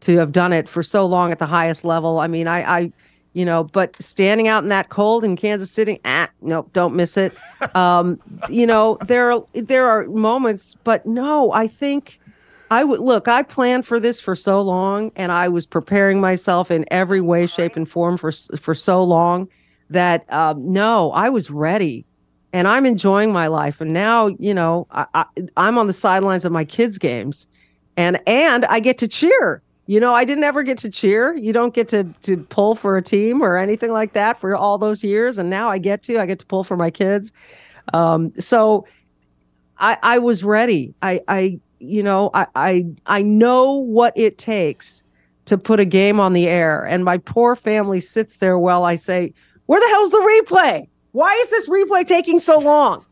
to have done it for so long at the highest level. I mean, I, I you know, but standing out in that cold in Kansas City, ah, nope, don't miss it. (laughs) Um, you know, there are there are moments, but no, I think I would look. I planned for this for so long, and I was preparing myself in every way, shape, and form for for so long that um, no, I was ready, and I'm enjoying my life. And now, you know, I, I, I'm on the sidelines of my kids' games, and and I get to cheer. You know, I didn't ever get to cheer. You don't get to to pull for a team or anything like that for all those years, and now I get to. I get to pull for my kids. Um, so I I was ready. I I you know I I I know what it takes to put a game on the air, and my poor family sits there while I say, "Where the hell's the replay? Why is this replay taking so long?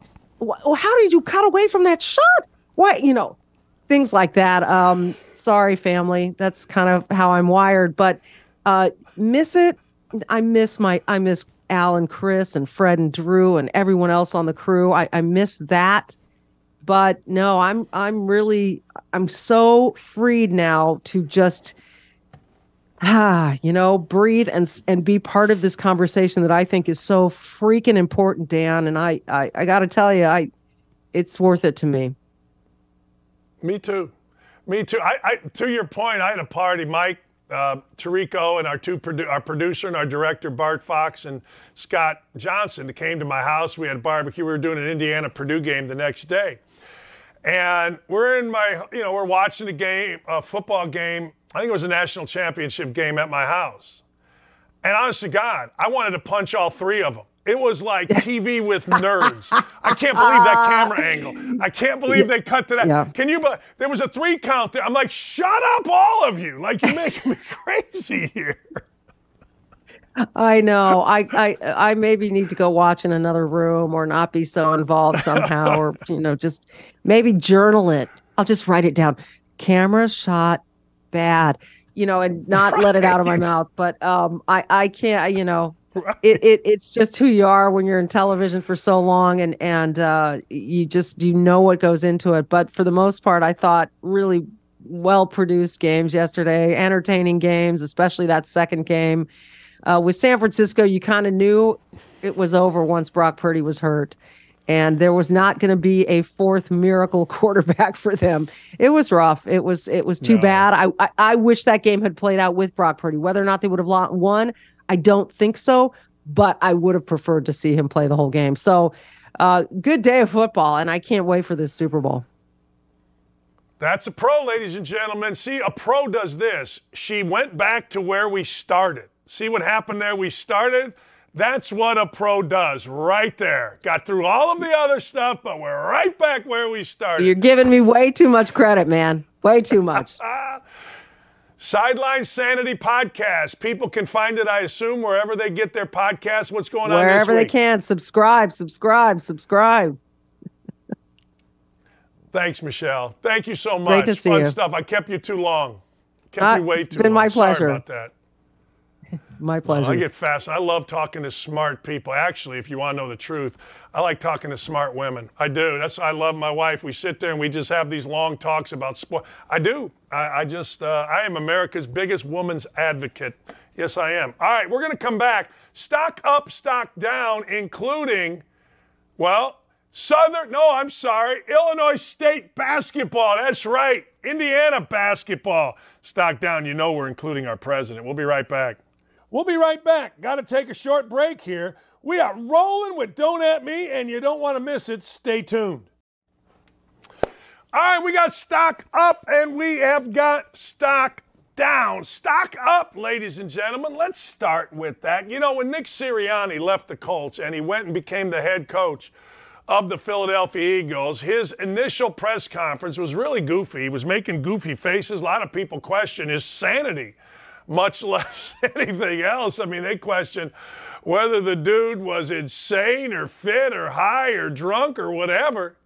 How did you cut away from that shot? Why you know?" Things like that. Um, sorry, family. That's kind of how I'm wired. But uh, miss it. I miss my. I miss Al and Chris and Fred and Drew and everyone else on the crew. I, I miss that. But no, I'm. I'm really. I'm so freed now to just. Ah, you know, breathe and and be part of this conversation that I think is so freaking important, Dan. And I, I, I got to tell you, I, it's worth it to me. Me too. Me too. I, I to your point, I had a party. Mike, uh, Tirico, and our two produ- our producer and our director Bart Fox and Scott Johnson came to my house. We had barbecue. We were doing an Indiana Purdue game the next day, and we're in my you know we're watching a game, a football game. I think it was a national championship game at my house. And honest to God, I wanted to punch all three of them. It was like TV with nerds. I can't believe that camera angle. I can't believe they cut to that. Yeah. Can you? But There was a three count there. I'm like, shut up, all of you! Like you're making me (laughs) crazy here. I know. I, I I maybe need to go watch in another room or not be so involved somehow, or you know, just maybe journal it. I'll just write it down. Camera shot bad, you know, and not let it out of my (laughs) mouth. But um, I I can't. You know, it, it it's just who you are when you're in television for so long, and and uh, you just you know what goes into it. But for the most part, I thought really well produced games yesterday, entertaining games, especially that second game. Uh, with San Francisco, you kind of knew it was over once Brock Purdy was hurt, and there was not going to be a fourth miracle (laughs) quarterback for them. It was rough. It was it was too No. bad. I, I I wish that game had played out with Brock Purdy. Whether or not they would have won, I don't think so. But I would have preferred to see him play the whole game. So. Uh, good day of football, and I can't wait for this Super Bowl. That's a pro, ladies and gentlemen. See, a pro does this. She went back to where we started. See what happened there? We started. That's what a pro does right there. Got through all of the other stuff, but we're right back where we started. You're giving me way too much credit, man. Way too much. (laughs) Sideline Sanity Podcast. People can find it, I assume, wherever they get their podcasts. What's going on Wherever they can. Subscribe, subscribe, subscribe. Thanks, Michele. Thank you so much. Great to see Fun you. stuff. I kept you too long. Kept Ah, you way it's too been long. my pleasure. Sorry about that. (laughs) My pleasure. I get fast. I love talking to smart people. Actually, if you want to know the truth, I like talking to smart women. I do. That's I love my wife. We sit there and we just have these long talks about sport. I do. I, I just uh, I am America's biggest woman's advocate. Yes, I am. All right, we're going to come back. Stock up, stock down, including, well, Southern. No, I'm sorry, Illinois State basketball. That's right, Indiana basketball. Stock down. You know we're including our president. We'll be right back. We'll be right back. Got to take a short break here. We are rolling with Don't At Me, and you don't want to miss it. Stay tuned. All right, we got stock up and we have got stock down. Stock up, ladies and gentlemen. Let's start with that. You know, when Nick Sirianni left the Colts and he went and became the head coach of the Philadelphia Eagles, his initial press conference was really goofy. He was making goofy faces. A lot of people question his sanity much (laughs) less anything else. I mean, they question whether the dude was insane or fit or high or drunk or whatever.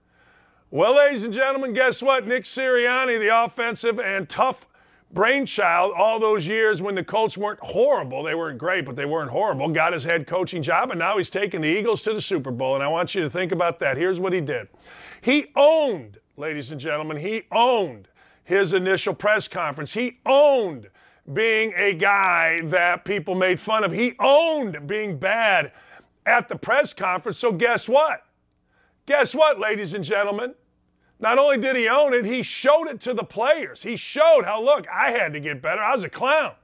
Well, ladies and gentlemen, guess what? Nick Sirianni, the offensive and tough brainchild all those years when the Colts weren't horrible. They weren't great, but they weren't horrible. Got his head coaching job, and now he's taking the Eagles to the Super Bowl. And I want you to think about that. Here's what he did he owned, ladies and gentlemen, he owned his initial press conference. He owned being a guy that people made fun of. He owned being bad at the press conference. So, guess what? Guess what, ladies and gentlemen? Not only did he own it, he showed it to the players. He showed how, look, I had to get better. I was a clown.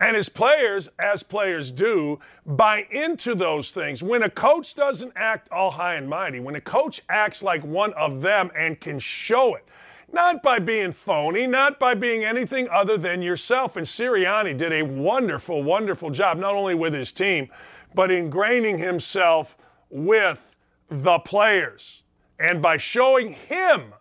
And his players, as players do, buy into those things. When a coach doesn't act all high and mighty, when a coach acts like one of them and can show it, not by being phony, not by being anything other than yourself. And Sirianni did a wonderful, wonderful job, not only with his team, but ingraining himself with the players. And by showing him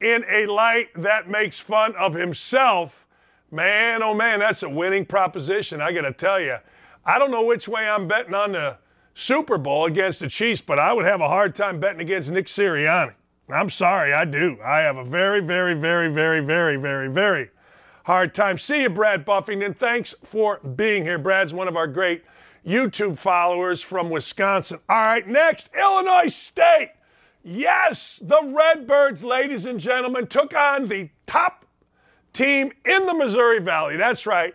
in a light that makes fun of himself, man, oh man, that's a winning proposition. I got to tell you, I don't know which way I'm betting on the Super Bowl against the Chiefs, but I would have a hard time betting against Nick Sirianni. I'm sorry, I do. I have a very, very, very, very, very, very, very hard time. See you, Brad Buffington. Thanks for being here. Brad's one of our great YouTube followers from Wisconsin. All right, next, Illinois State. Yes, the Redbirds, ladies and gentlemen, took on the top team in the Missouri Valley. That's right.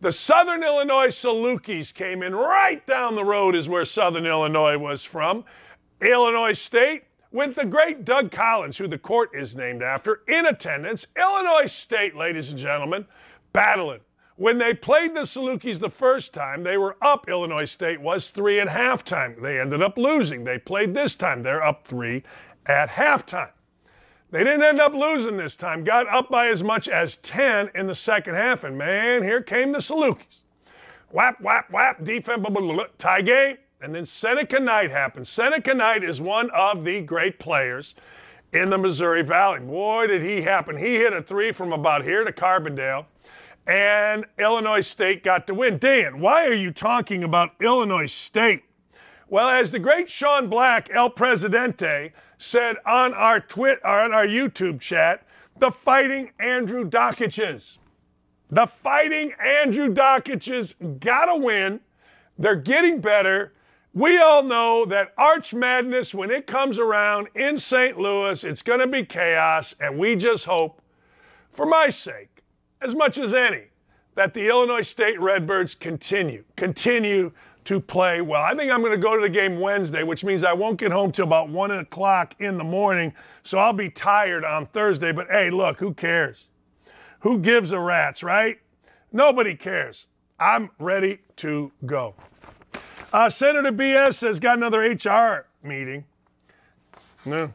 The Southern Illinois Salukis came in right down the road, is where Southern Illinois was from. Illinois State, with the great Doug Collins, who the court is named after, in attendance. Illinois State, ladies and gentlemen, battling. When they played the Salukis the first time, they were up. Illinois State was three at halftime. They ended up losing. They played this time. They're up three at halftime. They didn't end up losing this time. Got up by as much as 10 in the second half. And man, here came the Salukis. Whap, whap, whap, defense, blah, blah, blah, tie game. And then Seneca Knight happened. Seneca Knight is one of the great players in the Missouri Valley. Boy, did he happen. He hit a three from about here to Carbondale. And Illinois State got to win. Dan, why are you talking about Illinois State? Well, as the great Sean Black, El Presidente, said on our twit on our YouTube chat, the fighting Andrew Dockages. The fighting Andrew Dockages gotta win. They're getting better. We all know that Arch Madness, when it comes around in St. Louis, it's gonna be chaos, and we just hope, for my sake, as much as any, that the Illinois State Redbirds continue, continue to play well. I think I'm going to go to the game Wednesday, which means I won't get home till about one o'clock in the morning. So I'll be tired on Thursday. But hey, look, who cares? Who gives a rat's, right? Nobody cares. I'm ready to go. Uh, Senator BS has got another HR meeting. No.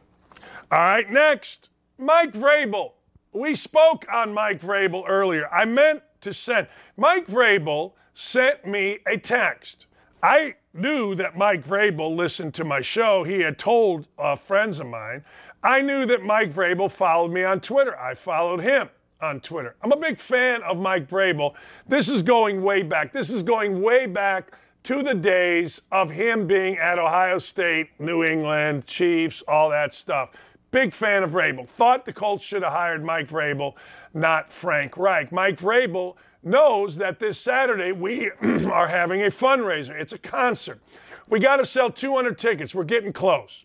All right, next, Mike Vrabel. We spoke on Mike Vrabel earlier. I meant to send. Mike Vrabel sent me a text. I knew that Mike Vrabel listened to my show. He had told uh, friends of mine. I knew that Mike Vrabel followed me on Twitter. I followed him on Twitter. I'm a big fan of Mike Vrabel. This is going way back. This is going way back to the days of him being at Ohio State, New England, Chiefs, all that stuff. Big fan of Vrabel. Thought the Colts should have hired Mike Vrabel, not Frank Reich. Mike Vrabel knows that this Saturday we (clears throat) are having a fundraiser. It's a concert. We got to sell 200 tickets. We're getting close.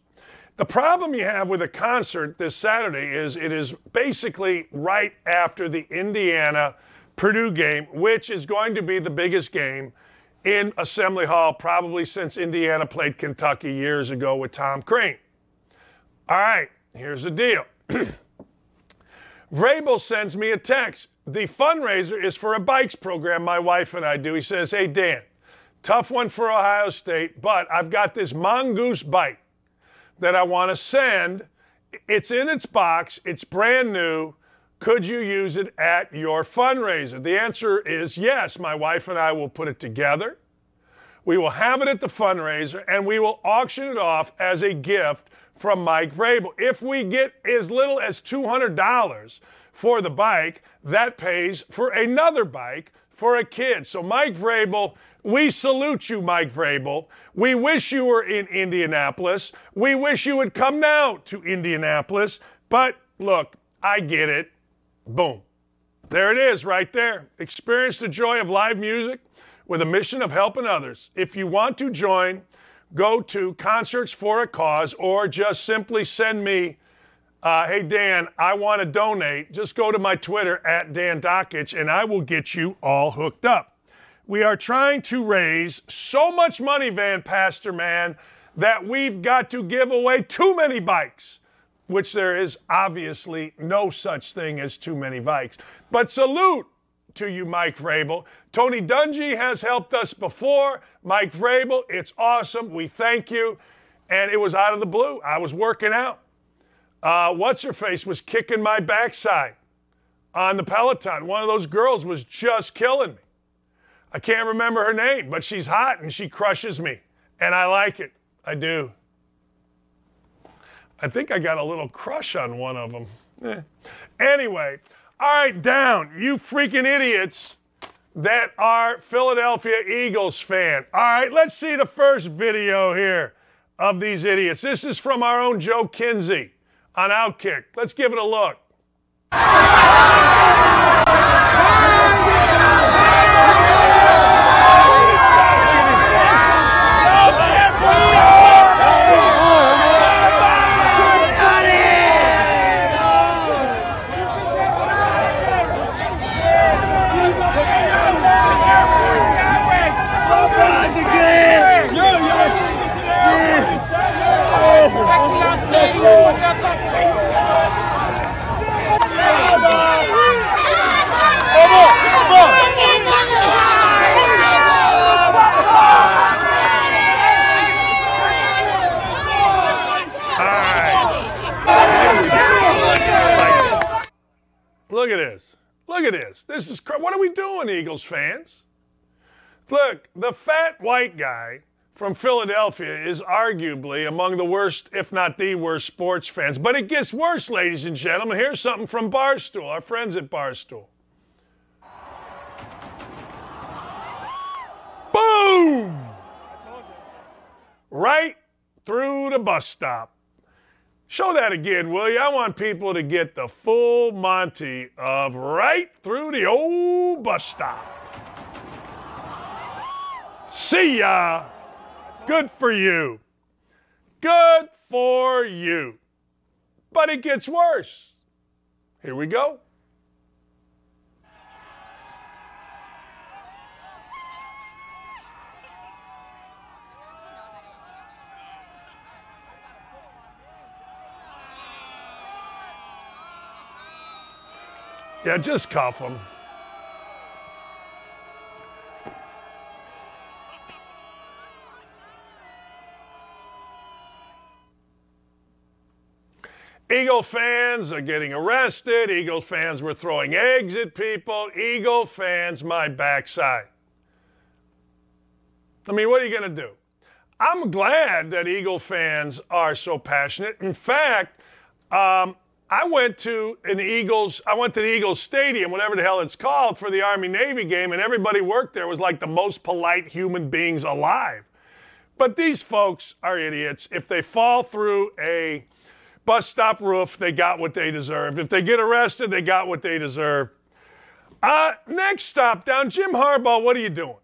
The problem you have with a concert this Saturday is it is basically right after the Indiana Purdue game, which is going to be the biggest game in Assembly Hall probably since Indiana played Kentucky years ago with Tom Crean. All right, here's the deal. (clears throat) Vrabel sends me a text. The fundraiser is for a bikes program my wife and I do. He says, Hey, Dan, tough one for Ohio State, but I've got this mongoose bike that I want to send. It's in its box, it's brand new. Could you use it at your fundraiser? The answer is yes. My wife and I will put it together. We will have it at the fundraiser and we will auction it off as a gift from Mike Vrabel. If we get as little as $200 for the bike, that pays for another bike for a kid. So, Mike Vrabel, we salute you, Mike Vrabel. We wish you were in Indianapolis. We wish you would come now to Indianapolis. But look, I get it. Boom. There it is, right there. Experience the joy of live music with a mission of helping others. If you want to join, go to Concerts for a Cause or just simply send me, uh, hey, Dan, I want to donate. Just go to my Twitter at Dan Dakich and I will get you all hooked up. We are trying to raise so much money, Van Pastor Man, that we've got to give away too many bikes which there is obviously no such thing as too many bikes. But salute to you, Mike Vrabel. Tony Dungy has helped us before. Mike Vrabel, it's awesome. We thank you. And it was out of the blue. I was working out. Uh, What's her face was kicking my backside on the Peloton. One of those girls was just killing me. I can't remember her name, but she's hot and she crushes me. And I like it. I do. I think I got a little crush on one of them. Eh. Anyway, all right, down, you freaking idiots that are Philadelphia Eagles fan. All right, let's see the first video here of these idiots. This is from our own Joe Kinsey on Outkick. Let's give it a look. Look at this. This is what are we doing, Eagles fans? Look, the fat white guy from Philadelphia is arguably among the worst, if not the worst, sports fans. But it gets worse, ladies and gentlemen. Here's something from Barstool, our friends at Barstool. Boom! Right through the bus stop. Show that again, will you? I want people to get the full Monty of right through the old bus stop. See ya. Good for you. Good for you. But it gets worse. Here we go. Yeah, just cuff them. Eagle fans are getting arrested. Eagle fans were throwing eggs at people. Eagle fans, my backside. I mean, what are you going to do? I'm glad that Eagle fans are so passionate. In fact, um, I went to an Eagles, I went to the Eagles Stadium, whatever the hell it's called, for the Army Navy game, and everybody worked there was like the most polite human beings alive. But these folks are idiots. If they fall through a bus stop roof, they got what they deserve. If they get arrested, they got what they deserve. Uh, next stop down, Jim Harbaugh, what are you doing?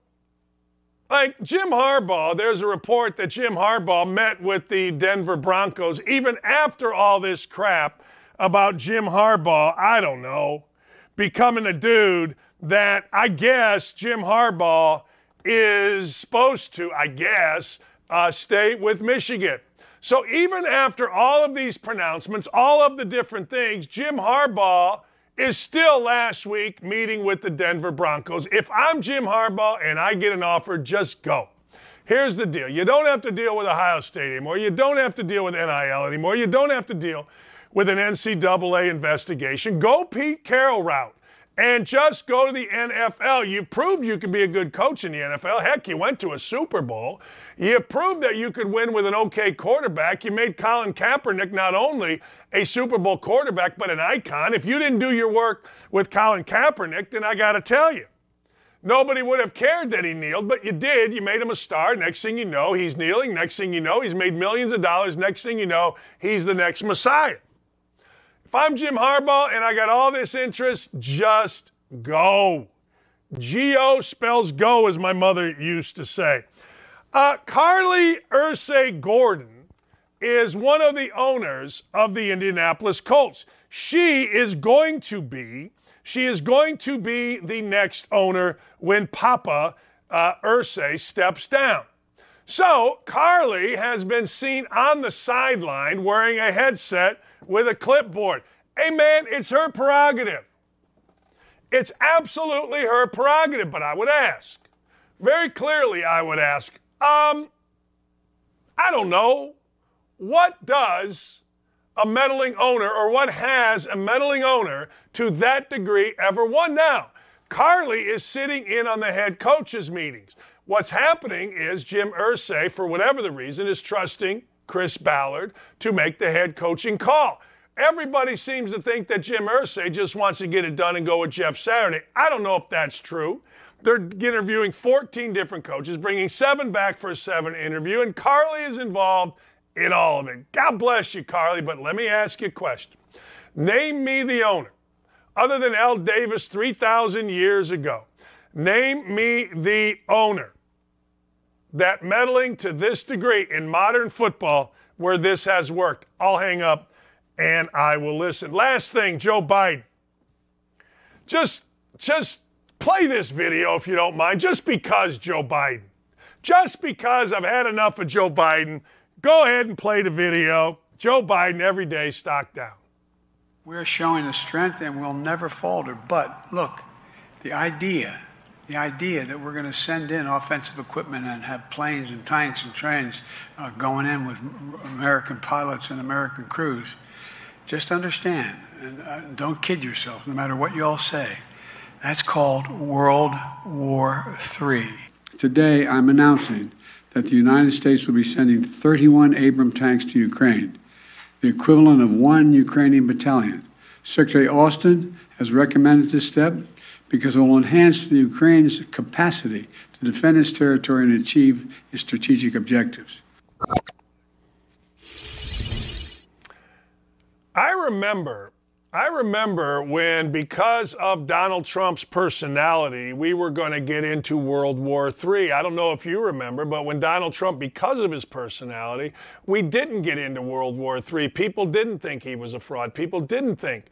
Like Jim Harbaugh, there's a report that Jim Harbaugh met with the Denver Broncos even after all this crap about Jim Harbaugh, I don't know, becoming a dude that I guess Jim Harbaugh is supposed to, I guess, uh, stay with Michigan. So even after all of these pronouncements, all of the different things, Jim Harbaugh is still last week meeting with the Denver Broncos. If I'm Jim Harbaugh and I get an offer, just go. Here's the deal you don't have to deal with Ohio State anymore. You don't have to deal with NIL anymore. You don't have to deal with an NCAA investigation. Go Pete Carroll route and just go to the NFL. You proved you could be a good coach in the NFL. Heck, you went to a Super Bowl. You proved that you could win with an okay quarterback. You made Colin Kaepernick not only a Super Bowl quarterback, but an icon. If you didn't do your work with Colin Kaepernick, then I got to tell you. Nobody would have cared that he kneeled, but you did. You made him a star. Next thing you know, he's kneeling. Next thing you know, he's made millions of dollars. Next thing you know, he's the next Messiah. If I'm Jim Harbaugh and I got all this interest, just go. G O spells go, as my mother used to say. Uh, Carlie Irsay Gordon is one of the owners of the Indianapolis Colts. She is going to be, she is going to be the next owner when Papa uh, Irsay steps down. So Carlie has been seen on the sideline wearing a headset with a clipboard. Hey, man, it's her prerogative. It's absolutely her prerogative, but I would ask, very clearly, I would ask, um, I don't know, what does a meddling owner or what has a meddling owner to that degree ever won now? Carlie is sitting in on the head coaches' meetings. What's happening is Jim Irsay, for whatever the reason, is trusting Chris Ballard to make the head coaching call. Everybody seems to think that Jim Irsay just wants to get it done and go with Jeff Saturday. I don't know if that's true. They're interviewing 14 different coaches, bringing seven back for a seven interview, and Carlie is involved in all of it. God bless you, Carlie, but let me ask you a question. Name me the owner, other than Al Davis 3,000 years ago. Name me the owner that meddling to this degree in modern football where this has worked. I'll hang up and I will listen. Last thing, Joe Biden. Just just play this video if you don't mind, just because Joe Biden. Just because I've had enough of Joe Biden, go ahead and play the video. Joe Biden every day stock down. We're showing the strength and we'll never falter. But look, the idea, the idea that we're going to send in offensive equipment and have planes and tanks and trains uh, going in with American pilots and American crews just understand, and uh, don't kid yourself, no matter what you all say. That's called World War III. Today, I'm announcing that the United States will be sending 31 Abram tanks to Ukraine, the equivalent of one Ukrainian battalion. Secretary Austin has recommended this step because it will enhance the Ukraine's capacity to defend its territory and achieve its strategic objectives. I remember, I remember when, because of Donald Trump's personality, we were going to get into World War III. I don't know if you remember, but when Donald Trump, because of his personality, we didn't get into World War III. People didn't think he was a fraud. People didn't think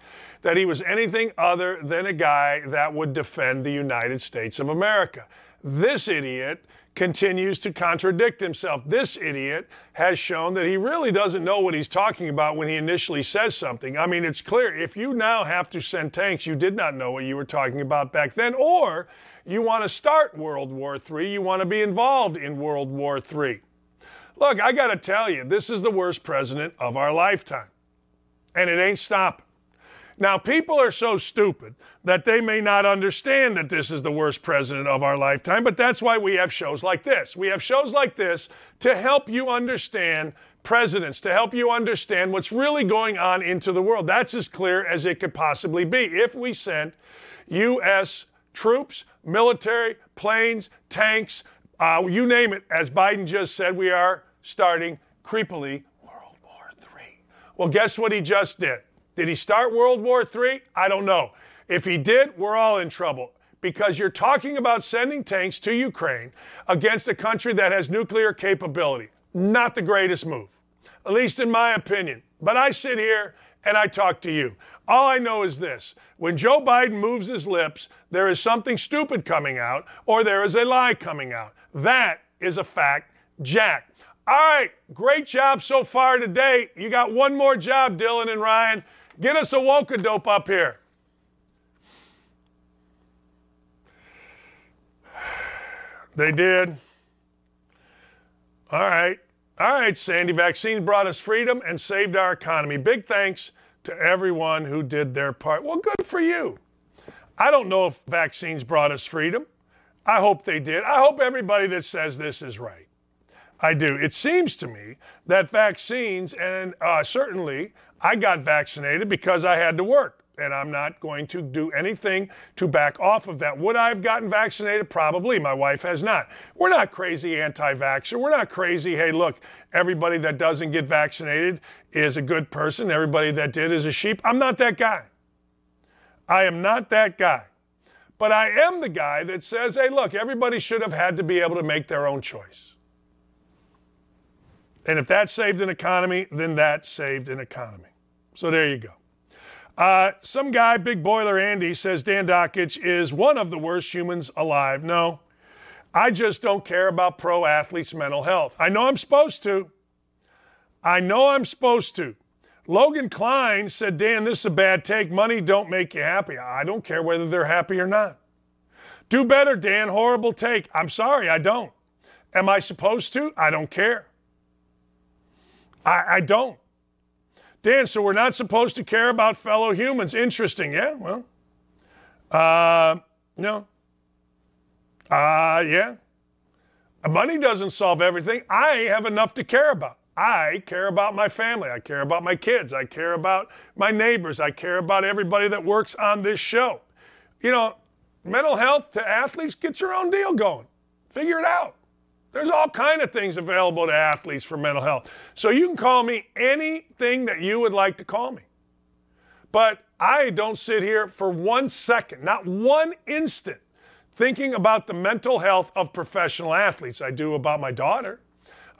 that he was anything other than a guy that would defend the United States of America. This idiot continues to contradict himself. This idiot has shown that he really doesn't know what he's talking about when he initially says something. I mean, it's clear if you now have to send tanks, you did not know what you were talking about back then, or you want to start World War III, you want to be involved in World War III. Look, I got to tell you, this is the worst president of our lifetime. and it ain't stopping. Now, people are so stupid that they may not understand that this is the worst president of our lifetime, but that's why we have shows like this. We have shows like this to help you understand presidents, to help you understand what's really going on into the world. That's as clear as it could possibly be. If we sent U.S. troops, military, planes, tanks, uh, you name it, as Biden just said, we are starting creepily World War III. Well, guess what he just did? Did he start World War III? I don't know. If he did, we're all in trouble because you're talking about sending tanks to Ukraine against a country that has nuclear capability. Not the greatest move, at least in my opinion. But I sit here and I talk to you. All I know is this when Joe Biden moves his lips, there is something stupid coming out or there is a lie coming out. That is a fact, Jack. All right, great job so far today. You got one more job, Dylan and Ryan. Get us a Woka dope up here. They did. All right. All right, Sandy. Vaccines brought us freedom and saved our economy. Big thanks to everyone who did their part. Well, good for you. I don't know if vaccines brought us freedom. I hope they did. I hope everybody that says this is right. I do. It seems to me that vaccines, and uh, certainly I got vaccinated because I had to work. And I'm not going to do anything to back off of that. Would I have gotten vaccinated? Probably. My wife has not. We're not crazy anti vaxxer. We're not crazy, hey, look, everybody that doesn't get vaccinated is a good person. Everybody that did is a sheep. I'm not that guy. I am not that guy. But I am the guy that says, hey, look, everybody should have had to be able to make their own choice. And if that saved an economy, then that saved an economy. So there you go. Uh, some guy, Big Boiler Andy, says Dan Dakich is one of the worst humans alive. No, I just don't care about pro athletes' mental health. I know I'm supposed to. I know I'm supposed to. Logan Klein said, Dan, this is a bad take. Money don't make you happy. I don't care whether they're happy or not. Do better, Dan. Horrible take. I'm sorry, I don't. Am I supposed to? I don't care. I, I don't. Dan, so we're not supposed to care about fellow humans. Interesting. Yeah, well, uh, no. Uh, yeah. Money doesn't solve everything. I have enough to care about. I care about my family. I care about my kids. I care about my neighbors. I care about everybody that works on this show. You know, mental health to athletes, get your own deal going. Figure it out. There's all kind of things available to athletes for mental health. So you can call me anything that you would like to call me. But I don't sit here for one second, not one instant, thinking about the mental health of professional athletes. I do about my daughter.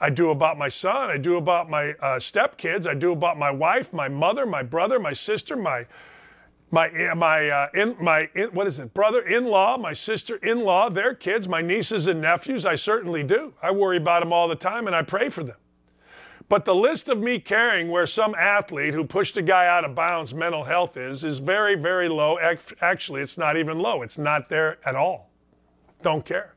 I do about my son. I do about my uh, stepkids. I do about my wife, my mother, my brother, my sister, my my my uh, in my in, what is it? Brother-in-law my sister-in-law their kids my nieces and nephews i certainly do. I worry about them all the time and i pray for them. But the list of me caring where some athlete who pushed a guy out of bounds mental health is is very very low. Actually it's not even low. It's not there at all. Don't care.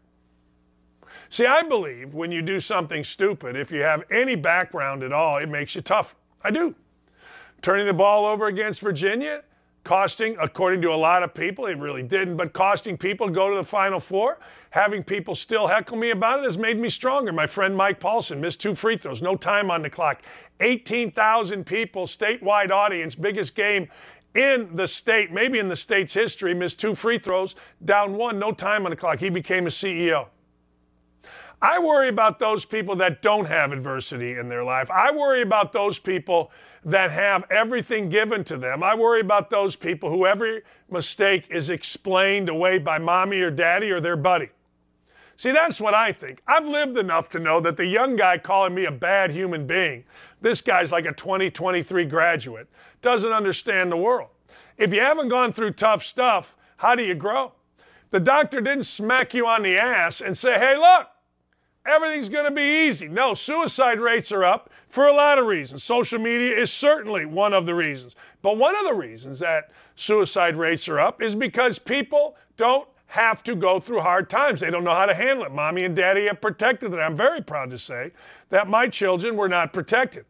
See i believe when you do something stupid if you have any background at all it makes you tougher i do. Turning the ball over against virginia costing, according to a lot of people, it really didn't, but costing people go to the Final Four, having people still heckle me about it has made me stronger. My friend Mike Paulson missed two free throws, no time on the clock. 18,000 people, statewide audience, biggest game in the state, maybe in the state's history, missed two free throws, down one, no time on the clock. He became a CEO. I worry about those people that don't have adversity in their life. I worry about those people that have everything given to them. I worry about those people who every mistake is explained away by mommy or daddy or their buddy. See, that's what I think. I've lived enough to know that the young guy calling me a bad human being, this guy's like a 2023 graduate, doesn't understand the world. If you haven't gone through tough stuff, how do you grow? The doctor didn't smack you on the ass and say, hey, look, everything's going to be easy. No, suicide rates are up for a lot of reasons. Social media is certainly one of the reasons. But one of the reasons that suicide rates are up is because people don't have to go through hard times. They don't know how to handle it. Mommy and daddy have protected it. I'm very proud to say that my children were not protected.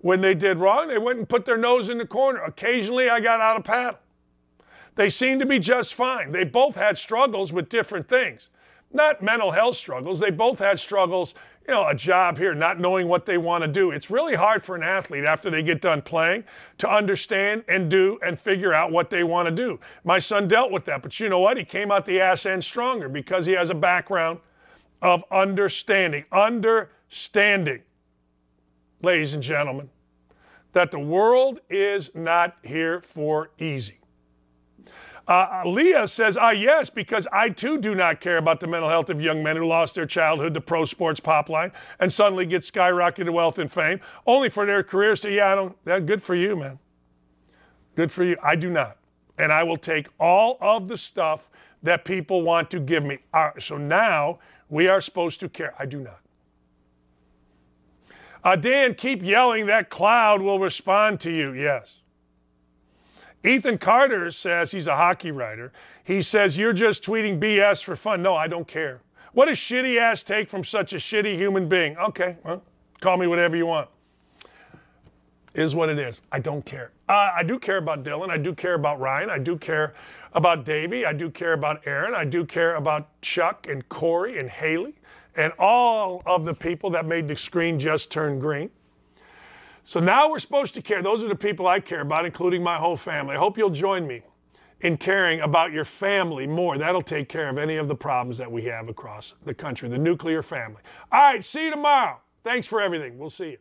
When they did wrong, they went and put their nose in the corner. Occasionally, I got out of paddle. They seemed to be just fine. They both had struggles with different things. Not mental health struggles. They both had struggles, you know, a job here, not knowing what they want to do. It's really hard for an athlete after they get done playing to understand and do and figure out what they want to do. My son dealt with that, but you know what? He came out the ass end stronger because he has a background of understanding. Understanding, ladies and gentlemen, that the world is not here for easy. Uh, Leah says, ah, yes, because I too do not care about the mental health of young men who lost their childhood to pro sports pop line and suddenly get skyrocketed wealth and fame, only for their careers to, yeah, I don't, that, good for you, man. Good for you. I do not. And I will take all of the stuff that people want to give me. Uh, so now we are supposed to care. I do not. Uh, Dan, keep yelling. That cloud will respond to you. Yes. Ethan Carter says he's a hockey writer. He says, You're just tweeting BS for fun. No, I don't care. What a shitty ass take from such a shitty human being. Okay, well, call me whatever you want. Is what it is. I don't care. Uh, I do care about Dylan. I do care about Ryan. I do care about Davey. I do care about Aaron. I do care about Chuck and Corey and Haley and all of the people that made the screen just turn green. So now we're supposed to care. Those are the people I care about, including my whole family. I hope you'll join me in caring about your family more. That'll take care of any of the problems that we have across the country, the nuclear family. All right, see you tomorrow. Thanks for everything. We'll see you.